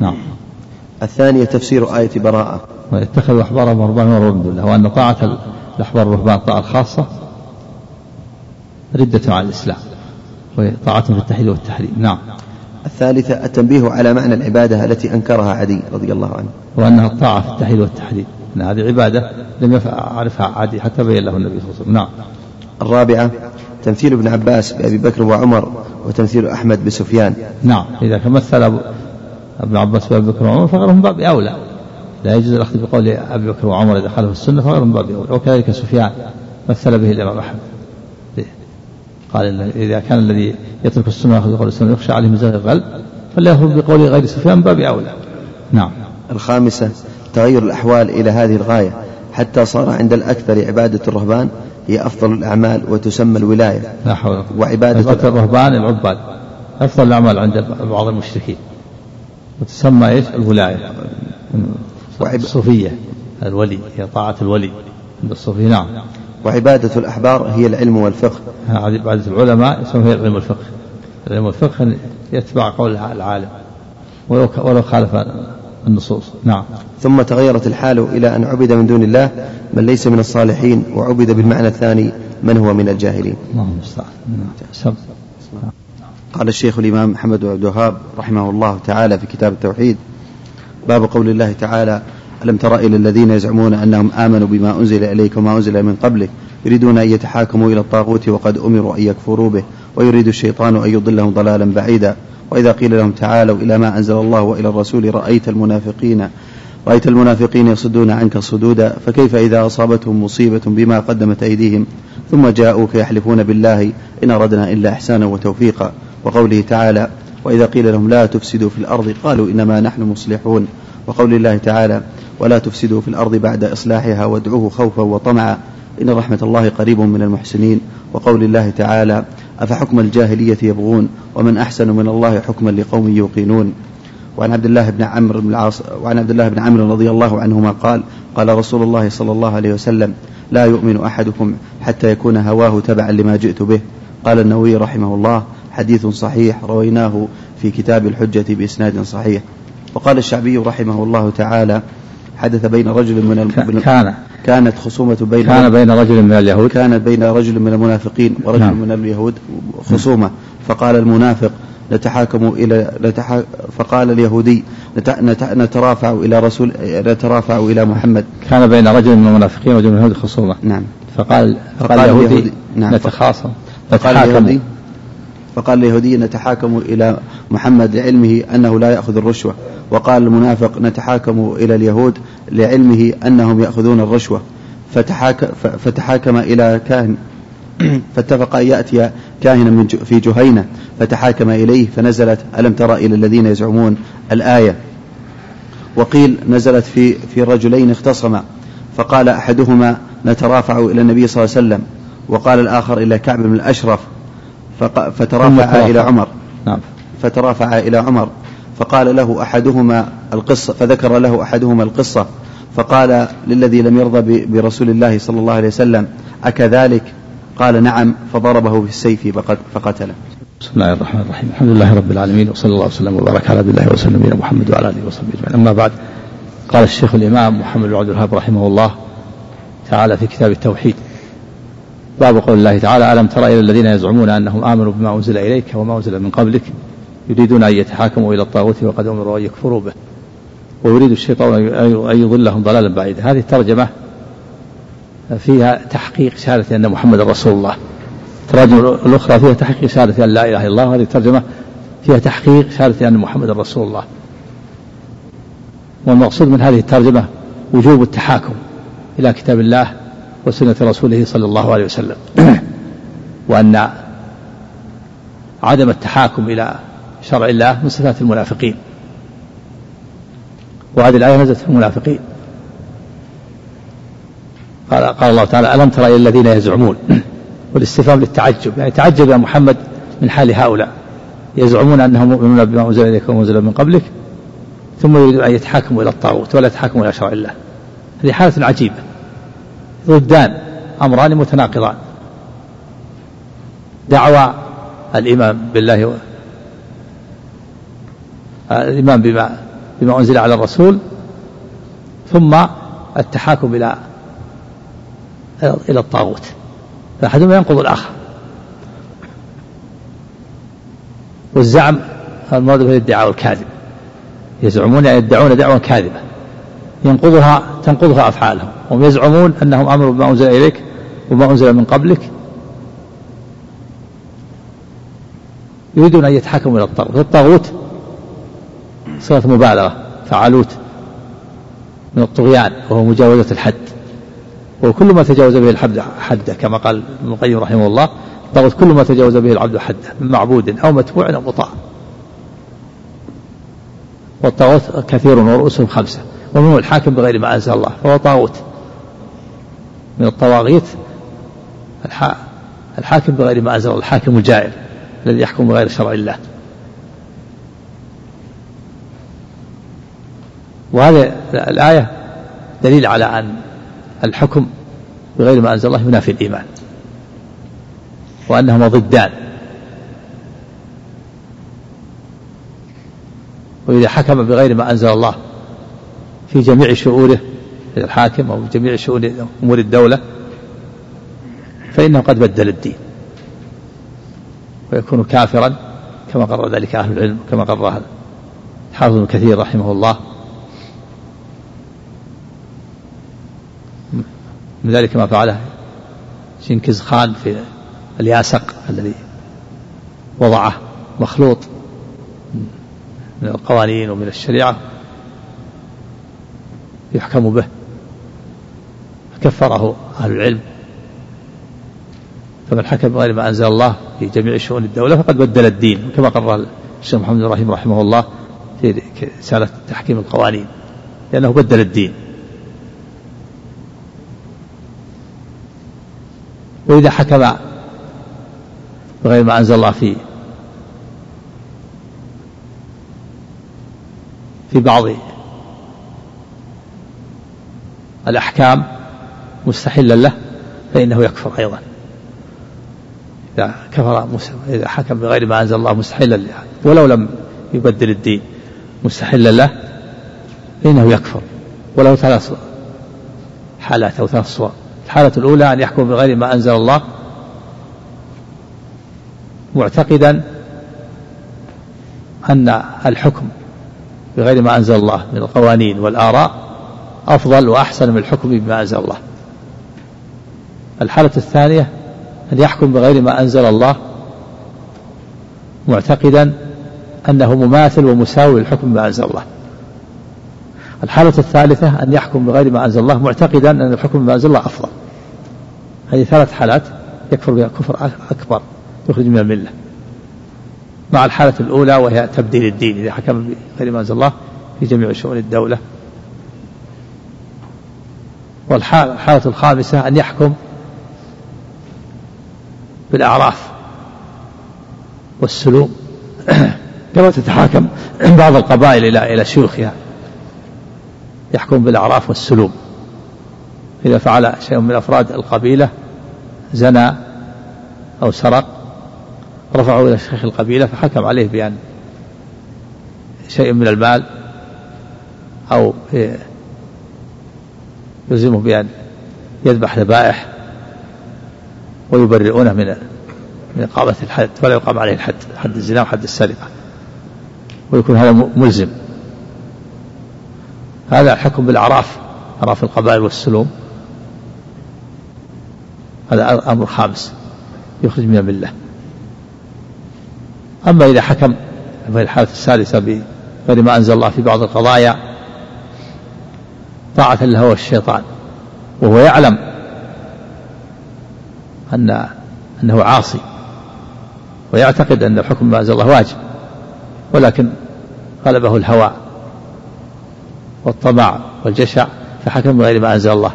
نعم. الثانية تفسير آية براءة. ويتخذ أحبارهم ورهبانهم من دون الله وأن طاعة الأحبار والرهبان الطاعة الخاصة ردة عن الإسلام. طاعتهم في التحليل والتحريم. نعم. الثالثة التنبيه على معنى العبادة التي أنكرها عدي رضي الله عنه. وأنها الطاعة في التحليل والتحريم. أن هذه عبادة لم يعرفها عادي حتى بين له النبي صلى الله عليه وسلم. نعم. الرابعة تمثيل ابن عباس بأبي بكر وعمر وتمثيل أحمد بسفيان. نعم إذا تمثل أبو ابن عباس بأبي بكر وعمر فغيرهم باب أولى. لا يجوز الأخذ بقول أبي بكر وعمر إذا خالف السنة فغيرهم باب أولى. وكذلك سفيان مثل به الإمام أحمد. قال إذا كان الذي يترك السنة ويأخذ بقول السنة يخشى عليه مزاج القلب فليأخذ بقول غير سفيان باب أولى. نعم. الخامسة تغير الأحوال إلى هذه الغاية حتى صار عند الأكثر عبادة الرهبان هي أفضل الأعمال وتسمى الولاية. لا حول وعبادة الرهبان العباد. أفضل الأعمال عند بعض المشركين. وتسمى إيش؟ الولاية. وعب... الصوفية. الولي هي طاعة الولي. عند الصوفية نعم. وعبادة الأحبار هي العلم والفقه. عبادة العلماء يسمى هي العلم والفقه. العلم والفقه يتبع قول العالم. ولو ولو خالف النصوص. نعم. ثم تغيرت الحال إلى أن عبد من دون الله من ليس من الصالحين وعبد بالمعنى الثاني من هو من الجاهلين. اللهم المستعان قال الشيخ الإمام محمد بن عبد الوهاب رحمه الله تعالى في كتاب التوحيد باب قول الله تعالى ألم تر إلى الذين يزعمون أنهم آمنوا بما أنزل إليك وما أنزل من قبلك يريدون أن يتحاكموا إلى الطاغوت وقد أمروا أن يكفروا به ويريد الشيطان أن يضلهم ضلالا بعيدا. وإذا قيل لهم تعالوا إلى ما أنزل الله وإلى الرسول رأيت المنافقين رأيت المنافقين يصدون عنك صدودا فكيف إذا أصابتهم مصيبة بما قدمت أيديهم؟ ثم جاءوك يحلفون بالله إن أردنا إلا إحسانا وتوفيقا. وقوله تعالى وإذا قيل لهم لا تفسدوا في الأرض قالوا إنما نحن مصلحون. وقول الله تعالى ولا تفسدوا في الأرض بعد إصلاحها وادعوه خوفا وطمعا. إن رحمة الله قريب من المحسنين. وقول الله تعالى أفحكم الجاهلية يبغون ومن أحسن من الله حكما لقوم يوقنون. وعن عبد الله بن عمرو بن العاص وعن عبد الله بن عمرو رضي الله عنهما قال قال رسول الله صلى الله عليه وسلم لا يؤمن أحدكم حتى يكون هواه تبعا لما جئت به. قال النووي رحمه الله حديث صحيح رويناه في كتاب الحجة بإسناد صحيح. وقال الشعبي رحمه الله تعالى حدث بين رجل من كان كانت خصومة بين كان بين رجل من اليهود. كانت بين رجل من المنافقين ورجل نعم. من اليهود خصومة. فقال المنافق نتحاكم إلى نتح... فقال اليهودي نت... نت... نترافع إلى رسول نترافع إلى محمد. كان بين رجل من المنافقين ورجل من اليهود خصومة. نعم. فقال فقال, فقال اليهودي نعم. نتخاصم. فقال اليهودي فقال اليهودي نتحاكم إلى محمد لعلمه أنه لا يأخذ الرشوة. وقال المنافق نتحاكم إلى اليهود لعلمه أنهم يأخذون الرشوة. فتحاك فتحاكم إلى كاهن. *clears throat* فاتفق أن يأتي كاهنا من في جهينة. فتحاكم إليه فنزلت ألم ترى إلى الذين يزعمون الآية. وقيل نزلت في في رجلين اختصما. فقال أحدهما نترافع إلى النبي صلى الله عليه وسلم. وقال الآخر إلى كعب بن الأشرف. فترافع إلى عمر. نعم. فترافع إلى عمر. فقال له أحدهما القصة فذكر له أحدهما القصة. فقال للذي لم يرضى برسول الله صلى الله عليه وسلم أكذلك؟ قال نعم. فضربه بالسيف فقتله. بسم الله الرحمن الرحيم. الحمد لله رب العالمين وصلى الله وسلم وبارك على عبد الله وسلم نبينا محمد وعلى آله وصحبه أجمعين. أما بعد قال الشيخ الإمام محمد بن عبد الوهاب رحمه الله تعالى في كتاب التوحيد باب قول الله تعالى ألم تر إلى الذين يزعمون أنهم آمنوا بما أنزل إليك وما أنزل من قبلك؟ يريدون أن يتحاكموا إلى الطاغوت وقد أمروا أن يكفروا به. ويريد الشيطان أن يضلهم ضلالا بعيدا. هذه الترجمة فيها تحقيق شهادة أن محمد رسول الله. التراجم الأخرى فيها تحقيق شهادة أن لا إله إلا الله. وهذه الترجمة فيها تحقيق شهادة أن محمد رسول الله. والمقصود من هذه الترجمة وجوب التحاكم إلى كتاب الله وسنة رسوله صلى الله عليه وسلم. *clears throat* وأن عدم التحاكم إلى شرع الله من صفات المنافقين. وهذه الآية نزلت في المنافقين. قال قال الله تعالى ألم تر إلى الذين يزعمون؟ *clears throat* والاستفهام للتعجب. يعني تعجب يا محمد من حال هؤلاء. يزعمون أنهم مؤمنون بما أنزل إليك وما أنزل من قبلك ثم يريدون أن يتحاكموا إلى الطاغوت ولا يتحاكموا إلى شرع الله. هذه حالة عجيبة. ضدان أمران متناقضان. دعوى الإيمان بالله و... الإيمان بما بما أنزل على الرسول ثم التحاكم إلى إلى الطاغوت. فأحدهما ينقض الآخر. والزعم المراد به الادعاء الكاذب. يزعمون يدعون دعوة كاذبة. ينقضها تنقضها أفعالهم. هم يزعمون أنهم أمروا بما أنزل إليك وما أنزل من قبلك. يريدون أن يتحكموا إلى الطاغوت. الطاغوت صيغة مبالغة فعلوت من الطغيان وهو مجاوزة الحد. وكل ما تجاوز به الحد حده كما قال ابن القيم رحمه الله الطاغوت كل ما تجاوز به العبد حده من معبود أو متبوع أو مطاع. والطاغوت كثير ورؤوسهم خمسة ومنه الحاكم بغير ما أنزل الله فهو طاغوت. من الطواغيت الحاكم بغير ما أنزل الحاكم الجائر الذي يحكم بغير شرع الله. وهذه الآية دليل على أن الحكم بغير ما أنزل الله ينافي الإيمان. وأنهما ضدان. وإذا حكم بغير ما أنزل الله في جميع شؤونه الحاكم أو جميع شؤون أمور الدولة فإنه قد بدل الدين ويكون كافرا كما قرر ذلك أهل العلم كما قرر حافظ كثير رحمه الله. من ذلك ما فعله شنكز خان في الياسق الذي وضعه مخلوط من القوانين ومن الشريعة يحكم به. كفره أهل العلم. فمن حكم بغير ما أنزل الله في جميع شؤون الدولة فقد بدل الدين كما قرر الشيخ محمد إبراهيم رحمه الله في رسالة تحكيم القوانين لأنه بدل الدين. وإذا حكم بغير ما أنزل الله في في بعض الأحكام مستحلا له فإنه يكفر أيضا. إذا كفر إذا حكم بغير ما أنزل الله مستحلا له ولو لم يبدل الدين مستحلا له فإنه يكفر. وله ثلاث حالات أو ثلاث صور. الحالة الأولى أن يحكم بغير ما أنزل الله معتقدا أن الحكم بغير ما أنزل الله من القوانين والآراء أفضل وأحسن من الحكم بما أنزل الله. الحالة الثانية أن يحكم بغير ما أنزل الله معتقدا أنه مماثل ومساوي للحكم بما أنزل الله. الحالة الثالثة أن يحكم بغير ما أنزل الله معتقدا أن الحكم بما أنزل الله أفضل. هذه ثلاث حالات يكفر بها كفر أكبر يخرج من الملة. مع الحالة الأولى وهي تبديل الدين إذا حكم بغير ما أنزل الله في جميع شؤون الدولة. والحالة الخامسة أن يحكم بالأعراف والسلوم كما تتحاكم بعض القبائل إلى إلى شيوخها يحكم بالأعراف والسلوم إذا فعل شيء من أفراد القبيلة زنى أو سرق رفعوا إلى شيخ القبيلة فحكم عليه بأن شيء من المال أو يلزمه بأن يذبح ذبائح. ويبرئونه من من إقامة الحد ولا يقام عليه الحد حد الزنا وحد السرقة. ويكون هذا ملزم. هذا الحكم بالأعراف أعراف القبائل والسلوم. هذا أمر خامس يخرج من الملة. أما إذا حكم في الحالة السادسة بغير ما أنزل الله في بعض القضايا طاعة له الشيطان وهو يعلم أن أنه عاصي ويعتقد أن الحكم ما أنزل الله واجب ولكن غلبه الهوى والطمع والجشع فحكم بغير ما أنزل الله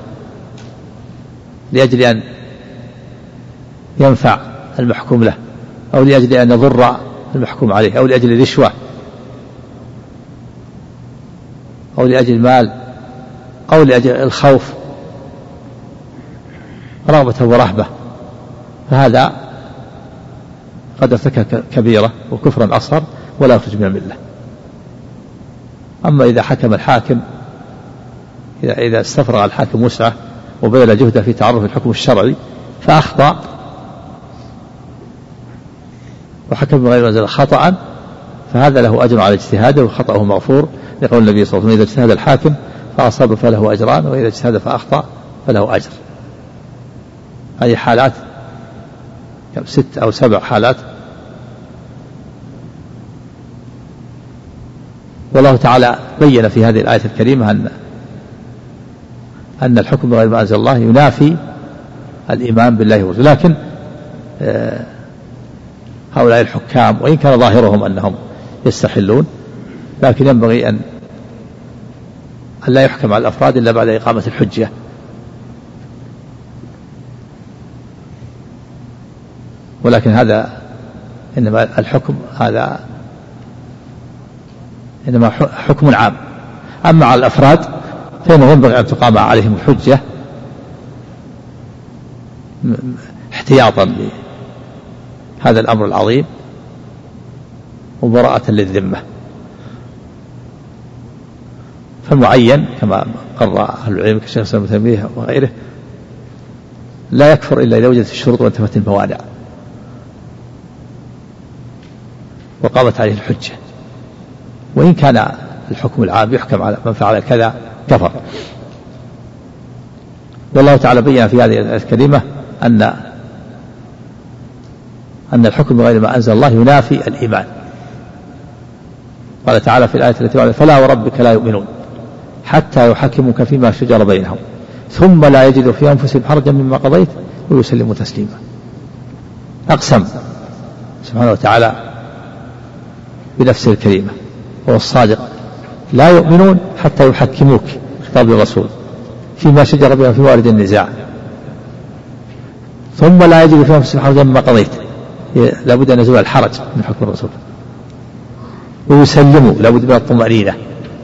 لأجل أن ينفع المحكوم له أو لأجل أن يضر المحكوم عليه أو لأجل الرشوة أو لأجل المال أو لأجل الخوف رغبة ورهبة. فهذا قد ارتكب كبيرة وكفرا أصغر ولا يخرج من الملة أما إذا حكم الحاكم إذا إذا استفرغ الحاكم وسعه وبذل جهده في تعرف الحكم الشرعي فأخطأ. وحكم بغير منزل خطأ فهذا له أجر على اجتهاده وخطأه مغفور. لقول النبي صلى الله عليه وسلم إذا اجتهد الحاكم فأصاب فله أجران وإذا اجتهد فأخطأ فله أجر. هذه حالات ست أو سبع حالات. والله تعالى بين في هذه الآية الكريمة أن أن الحكم بغير ما أنزل الله ينافي الإيمان بالله ورسوله لكن آه، هؤلاء الحكام وإن كان ظاهرهم أنهم يستحلون لكن ينبغي أن أن لا يحكم على الأفراد إلا بعد إقامة الحجة. ولكن هذا إنما الحكم هذا إنما حكم عام. أما على الأفراد فإنه ينبغي أن تقام عليهم الحجة احتياطا لهذا الأمر العظيم وبراءة للذمة. فالمعين كما قرر أهل العلم كشيخ الإسلام ابن تيمية وغيره لا يكفر إلا إذا وجدت الشروط وانتفت الموانع. وقامت عليه الحجة. وإن كان الحكم العام يحكم على من فعل كذا كفر. والله تعالى بين في هذه الآية الكريمة أن أن الحكم بغير ما أنزل الله ينافي الإيمان. قال تعالى في الآية التي بعد فلا وربك لا يؤمنون حتى يحكموك فيما شجر بينهم. ثم لا يجدوا في أنفسهم حرجا مما قضيت ويسلموا تسليما. أقسم. سبحانه وتعالى بنفسه الكريمة هو الصادق. لا يؤمنون حتى يحكموك خطاب الرسول فيما شجر بهم في موارد النزاع. ثم لا يجد في أنفسهم حرجا مما قضيت. لابد أن يزول الحرج من حكم الرسول. ويسلموا لابد من الطمأنينة.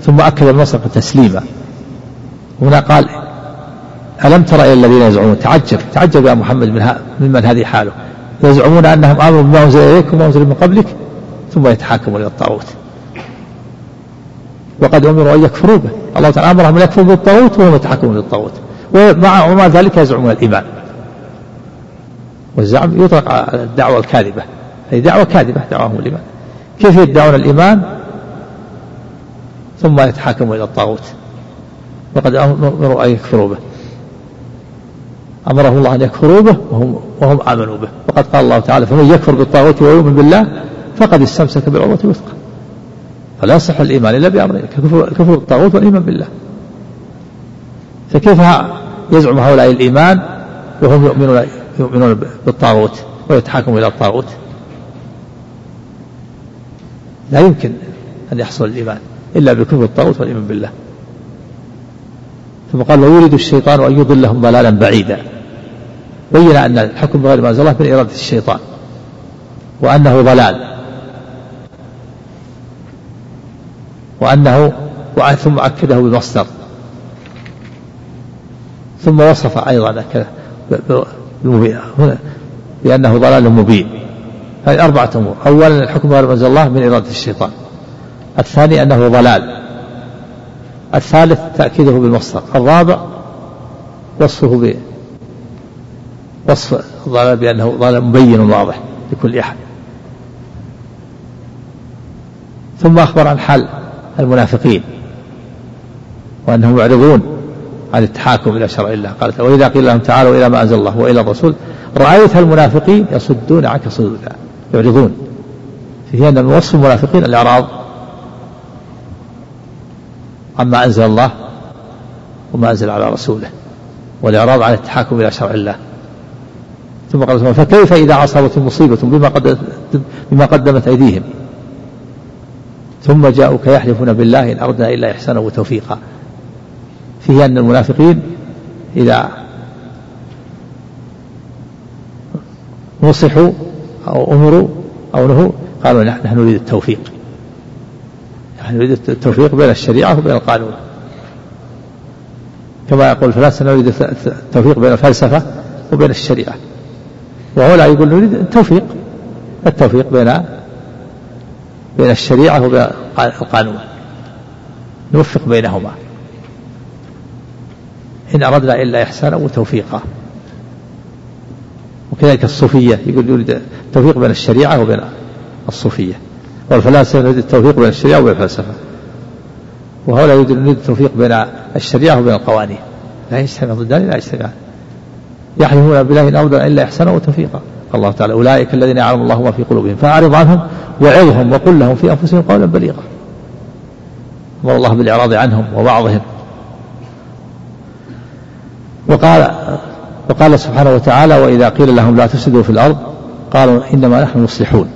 ثم أكد النصر تسليما. هنا قال ألم تر إلى الذين يزعمون؟ تعجب تعجب يا محمد من ممن هذه حاله. يزعمون أنهم آمنوا بما أنزل إليك وما أنزل من قبلك؟ ثم يتحاكمون إلى الطاغوت. وقد أمروا أن يكفروا به. الله تعالى أمرهم أن يكفروا بالطاغوت وهم يتحكمون للطاغوت ومع ومع ذلك يزعمون الإيمان. والزعم يطلق على الدعوة الكاذبة. هي دعوة كاذبة دعواهم الإيمان كيف يدعون الإيمان؟ ثم يتحاكموا إلى الطاغوت. وقد أمروا أن يكفروا به. أمرهم الله أن يكفروا به وهم, وهم آمنوا به. وقد قال الله تعالى فمن يكفر بالطاغوت ويؤمن بالله فقد استمسك بالعروة الوثقى. ولا يصح الإيمان إلا بأمرين كفر, الطاغوت والإيمان بالله. فكيف يزعم هؤلاء الإيمان وهم يؤمنون يؤمنون بالطاغوت ويتحاكمون إلى الطاغوت؟ لا يمكن أن يحصل الإيمان إلا بكفر الطاغوت والإيمان بالله. ثم قال ويريد الشيطان أن يضلهم ضلالا بعيدا. بين أن الحكم بغير ما أنزل الله من إرادة الشيطان وأنه ضلال. وأنه ثم أكده بالمصدر ثم وصف أيضا بأنه ضلال مبين. هذه أربعة أمور. أولا الحكم بغير ما أنزل الله من إرادة الشيطان. الثاني أنه ضلال. الثالث تأكيده بالمصدر. الرابع وصفه ب وصف الضلال بأنه ضلال مبين واضح لكل أحد. ثم أخبر عن حال المنافقين وأنهم يعرضون عن التحاكم إلى شرع الله. قالت وإذا قيل لهم تعالوا إلى ما أنزل الله وإلى الرسول رأيت المنافقين يصدون عنك صدودا يعرضون. فيه أن وصف المنافقين الإعراض. عما أنزل الله وما أنزل على رسوله والإعراض عن التحاكم إلى شرع الله. ثم قال فكيف إذا أصابتهم مصيبة بما بما قدمت أيديهم؟ ثم جاءوك يحلفون بالله إن أردنا إلا إحسانا وتوفيقا. فيه أن المنافقين إذا نصحوا أو أمروا أو نهوا قالوا نحن نريد التوفيق. نحن نريد التوفيق بين الشريعة وبين القانون. كما يقول الفلاسفة نريد التوفيق بين الفلسفة وبين الشريعة. وهؤلاء يقول نريد التوفيق. التوفيق بين بين الشريعة وبين القانون. نوفق بينهما. إن أردنا إلا إحسانا وتوفيقا. وكذلك الصوفية يقول يريد التوفيق بين الشريعة وبين الصوفية. والفلاسفة يريد التوفيق بين الشريعة وبين الفلسفة وهؤلاء يريد التوفيق بين الشريعة وبين القوانين. لا يجتمع ضدان لا يجتمعان يحلفون بالله إن أردنا إلا إحسانا وتوفيقا. الله تعالى. أولئك الذين يعلم الله ما في قلوبهم فأعرض عنهم وعظهم وقل لهم في أنفسهم قولا بليغا. أمر الله بالإعراض عنهم ووعظهم وقال وقال سبحانه وتعالى وإذا قيل لهم لا تفسدوا في الأرض قالوا إنما نحن مصلحون.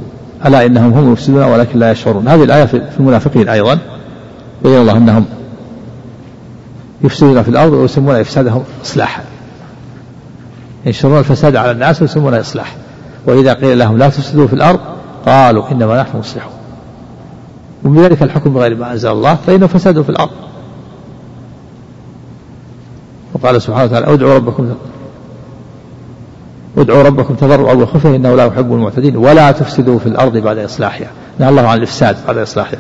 ألا إنهم هم المفسدون ولكن لا يشعرون. هذه الآية في المنافقين أيضا. بين الله أنهم يفسدون في الأرض ويسمون إفسادهم إصلاحا. ينشرون الفساد على الناس ويسمونه إصلاح وإذا قيل لهم لا تفسدوا في الأرض قالوا إنما نحن مصلحون. ومن ذلك الحكم بغير ما أنزل الله فإنه فساد في الأرض. وقال سبحانه وتعالى ادعوا ربكم ادعوا ربكم تضرعا وخفيا إنه لا يحب المعتدين ولا تفسدوا في الأرض بعد إصلاحها. نهى الله عن الإفساد بعد إصلاحها.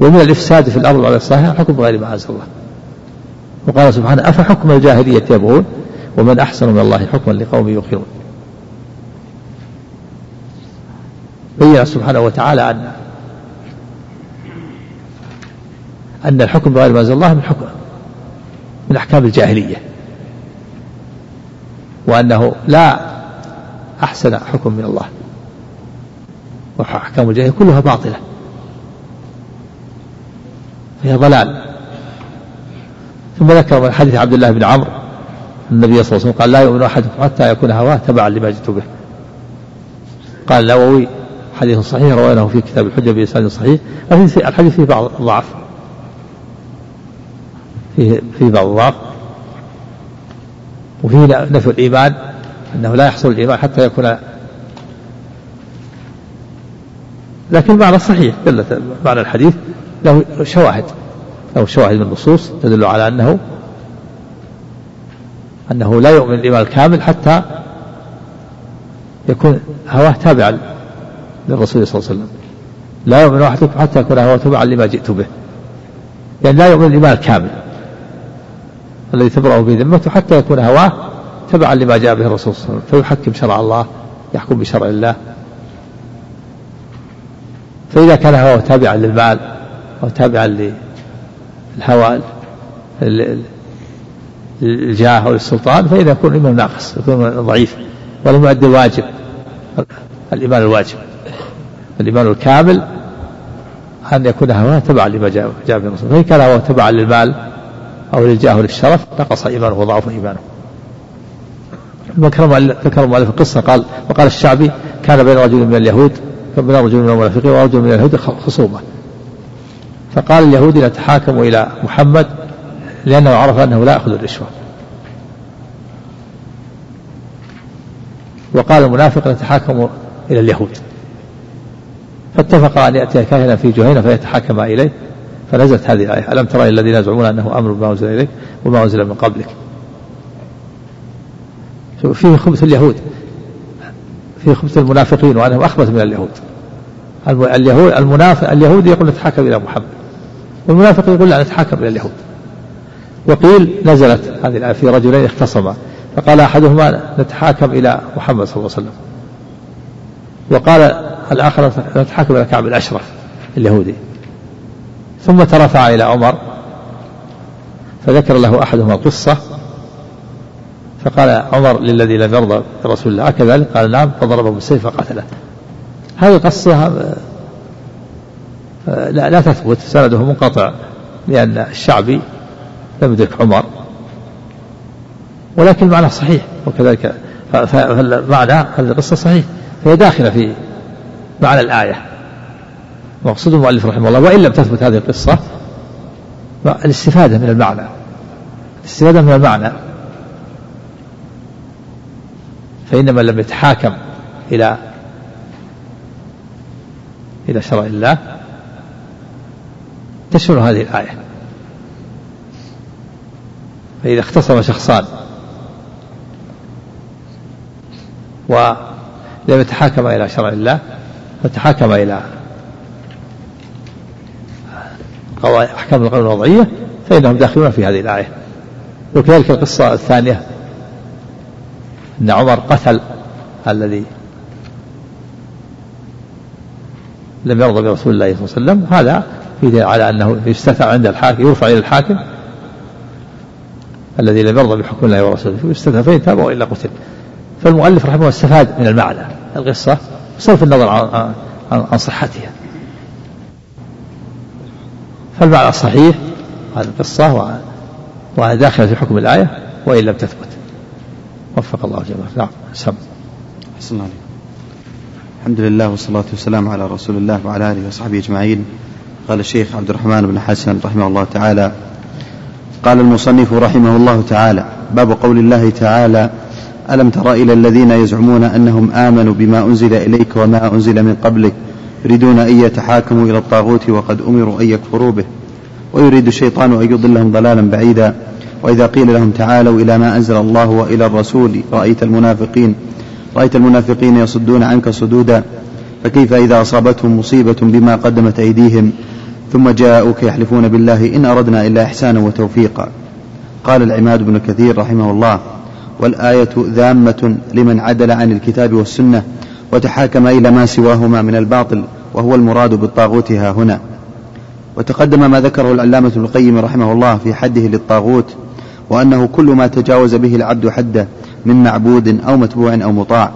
ومن الإفساد في الأرض بعد إصلاحها حكم بغير ما أنزل الله. وقال سبحانه أفحكم الجاهلية يبغون ومن أحسن من الله حكما لقوم يوقنون. بين سبحانه وتعالى أن أن الحكم بغير ما أنزل الله من حكم من أحكام الجاهلية. وأنه لا أحسن حكم من الله. وأحكام الجاهلية كلها باطلة. فهي ضلال. ثم ذكر من حديث عبد الله بن عمرو النبي صلى الله عليه وسلم قال لا يؤمن أحدكم حتى يكون هواه تبعا لما جئت به. قال النووي حديث صحيح رويناه في كتاب الحجة بإسناد صحيح الحديث فيه بعض الضعف. فيه في بعض الضعف. وفيه نفي الإيمان أنه لا يحصل الإيمان حتى يكون لكن المعنى صحيح دلت معنى الحديث له شواهد له شواهد من النصوص تدل على أنه أنه لا يؤمن الإيمان الكامل حتى يكون هواه تابعا. للرسول صلى الله عليه وسلم. لا يؤمن أحدكم حتى يكون هواه تابعا لما جئت به. يعني لا يؤمن الإيمان الكامل الذي تبرأ به ذمته حتى يكون هواه تبعا لما جاء به الرسول صلى الله عليه وسلم. فيحكم شرع الله يحكم بشرع الله. فإذا كان هواه تابعا للمال أو تابعا للهوى للجاه أو للسلطان فإذا يكون الإيمان ناقص يكون ضعيف ولم يؤدي الواجب الإيمان الواجب. الإيمان الكامل أن يكون هواه تبعا لما جاء جاء به الرسول. فإن كان هواه تبعا للمال أو للجاه للشرف نقص إيمانه وضعف إيمانه. ذكر المؤلف القصة قال وقال الشعبي كان بين رجل من اليهود بين رجل من المنافقين ورجل من اليهود خصومة. فقال اليهودي نتحاكم إلى محمد لأنه عرف أنه لا يأخذ الرشوة. وقال المنافق نتحاكم إلى اليهود. فاتفق أن يأتي كاهنا في جهينة فيتحاكم إليه فنزلت هذه الآية. ألم ترى الذين يزعمون أنه أمر بما أنزل إليك وما أنزل من قبلك؟ فيه خبث اليهود. فيه خبث المنافقين وأنهم أخبث من اليهود. اليهود المنافق اليهود يقول نتحاكم إلى محمد. والمنافق يقول لا نتحاكم إلى اليهود. وقيل نزلت هذه الآية في رجلين اختصما. فقال أحدهما نتحاكم إلى محمد صلى الله عليه وسلم. وقال الآخر نتحاكم إلى كعب الأشرف اليهودي. ثم ترفع إلى عمر فذكر له أحدهما القصة فقال عمر للذي لم يرضى برسول الله كذلك قال نعم. فضربه بالسيف فقتله. هذه القصة آه، لا, لا تثبت سنده منقطع لأن الشعبي لم يدرك عمر ولكن المعنى صحيح وكذلك فمعنى هذه القصة صحيح فهي داخلة في معنى الآية. مقصود المؤلف رحمه الله. وإن لم تثبت هذه القصة الاستفادة من المعنى. الاستفادة من المعنى. فإن من لم يتحاكم إلى إلى شرع الله. تشمل هذه الآية. فإذا اختصم شخصان. ولم يتحاكم إلى شرع الله فتحاكم إلى أحكام القانون الوضعية فإنهم داخلون في هذه الآية. وكذلك القصة الثانية أن عمر قتل الذي لم يرضى برسول الله صلى الله عليه وسلم. هذا في على أنه يستثنى عند الحاكم يرفع إلى الحاكم الذي لم يرضى بحكم الله ورسوله. يستثنى فإن تاب وإلا قتل. فالمؤلف رحمه الله استفاد من المعنى. القصة بصرف النظر عن, صحتها. فالمعنى صحيح هذه القصة وهذا داخل في حكم الآية وإن لم تثبت. وفق الله جميعا نعم سم. الحمد لله والصلاة والسلام على رسول الله وعلى آله وصحبه أجمعين. قال الشيخ عبد الرحمن بن حسن رحمه الله تعالى قال المصنف رحمه الله تعالى باب قول الله تعالى ألم تر إلى الذين يزعمون أنهم آمنوا بما أنزل إليك وما أنزل من قبلك يريدون أن يتحاكموا إلى الطاغوت وقد أمروا أن يكفروا به. ويريد الشيطان أن يضلهم ضلالا بعيدا. وإذا قيل لهم تعالوا إلى ما أنزل الله وإلى الرسول رأيت المنافقين رأيت المنافقين يصدون عنك صدودا. فكيف إذا أصابتهم مصيبة بما قدمت أيديهم؟ ثم جاءوك يحلفون بالله إن أردنا إلا إحسانا وتوفيقا. قال العماد بن كثير رحمه الله والآية ذامة لمن عدل عن الكتاب والسنة وتحاكم إلى ما سواهما من الباطل وهو المراد بالطاغوت ها هنا. وتقدم ما ذكره العلامة ابن القيم رحمه الله في حده للطاغوت وأنه كل ما تجاوز به العبد حده من معبود أو متبوع أو مطاع.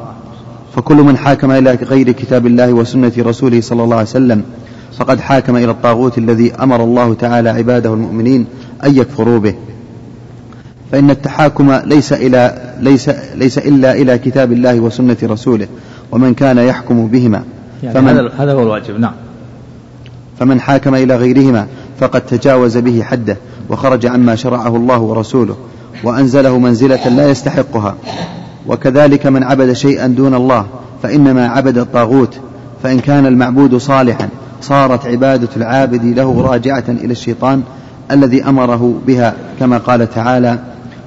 فكل من حاكم إلى غير كتاب الله وسنة رسوله صلى الله عليه وسلم فقد حاكم إلى الطاغوت الذي أمر الله تعالى عباده المؤمنين أن يكفروا به. فإن التحاكم ليس إلى ليس ليس إلا إلى كتاب الله وسنة رسوله ومن كان يحكم بهما يعني فمن هذا هو الواجب نعم. فمن حاكم إلى غيرهما فقد تجاوز به حده وخرج عما شرعه الله ورسوله وأنزله منزلة لا يستحقها. وكذلك من عبد شيئا دون الله فإنما عبد الطاغوت فإن كان المعبود صالحا صارت عبادة العابد له راجعة إلى الشيطان الذي أمره بها كما قال تعالى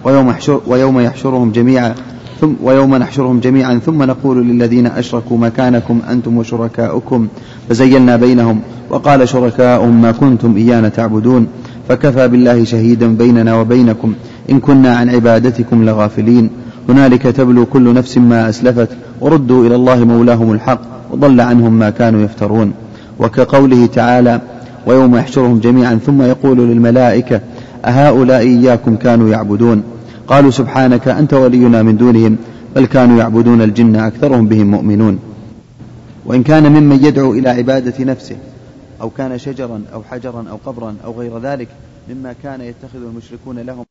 ويوم, يحشر ويوم يحشرهم جميعا ثم ويوم نحشرهم جميعا ثم نقول للذين أشركوا مكانكم أنتم وشركاؤكم فزيلنا بينهم وقال شركاؤهم ما كنتم إيانا تعبدون فكفى بالله شهيدا بيننا وبينكم إن كنا عن عبادتكم لغافلين هنالك تبلو كل نفس ما أسلفت وردوا إلى الله مولاهم الحق وضل عنهم ما كانوا يفترون وكقوله تعالى ويوم يحشرهم جميعا ثم يقول للملائكة أهؤلاء إياكم كانوا يعبدون قالوا سبحانك أنت ولينا من دونهم بل كانوا يعبدون الجن أكثرهم بهم مؤمنون. وإن كان ممن يدعو إلى عبادة نفسه أو كان شجرا أو حجرا أو قبرا أو غير ذلك مما كان يتخذ المشركون لهم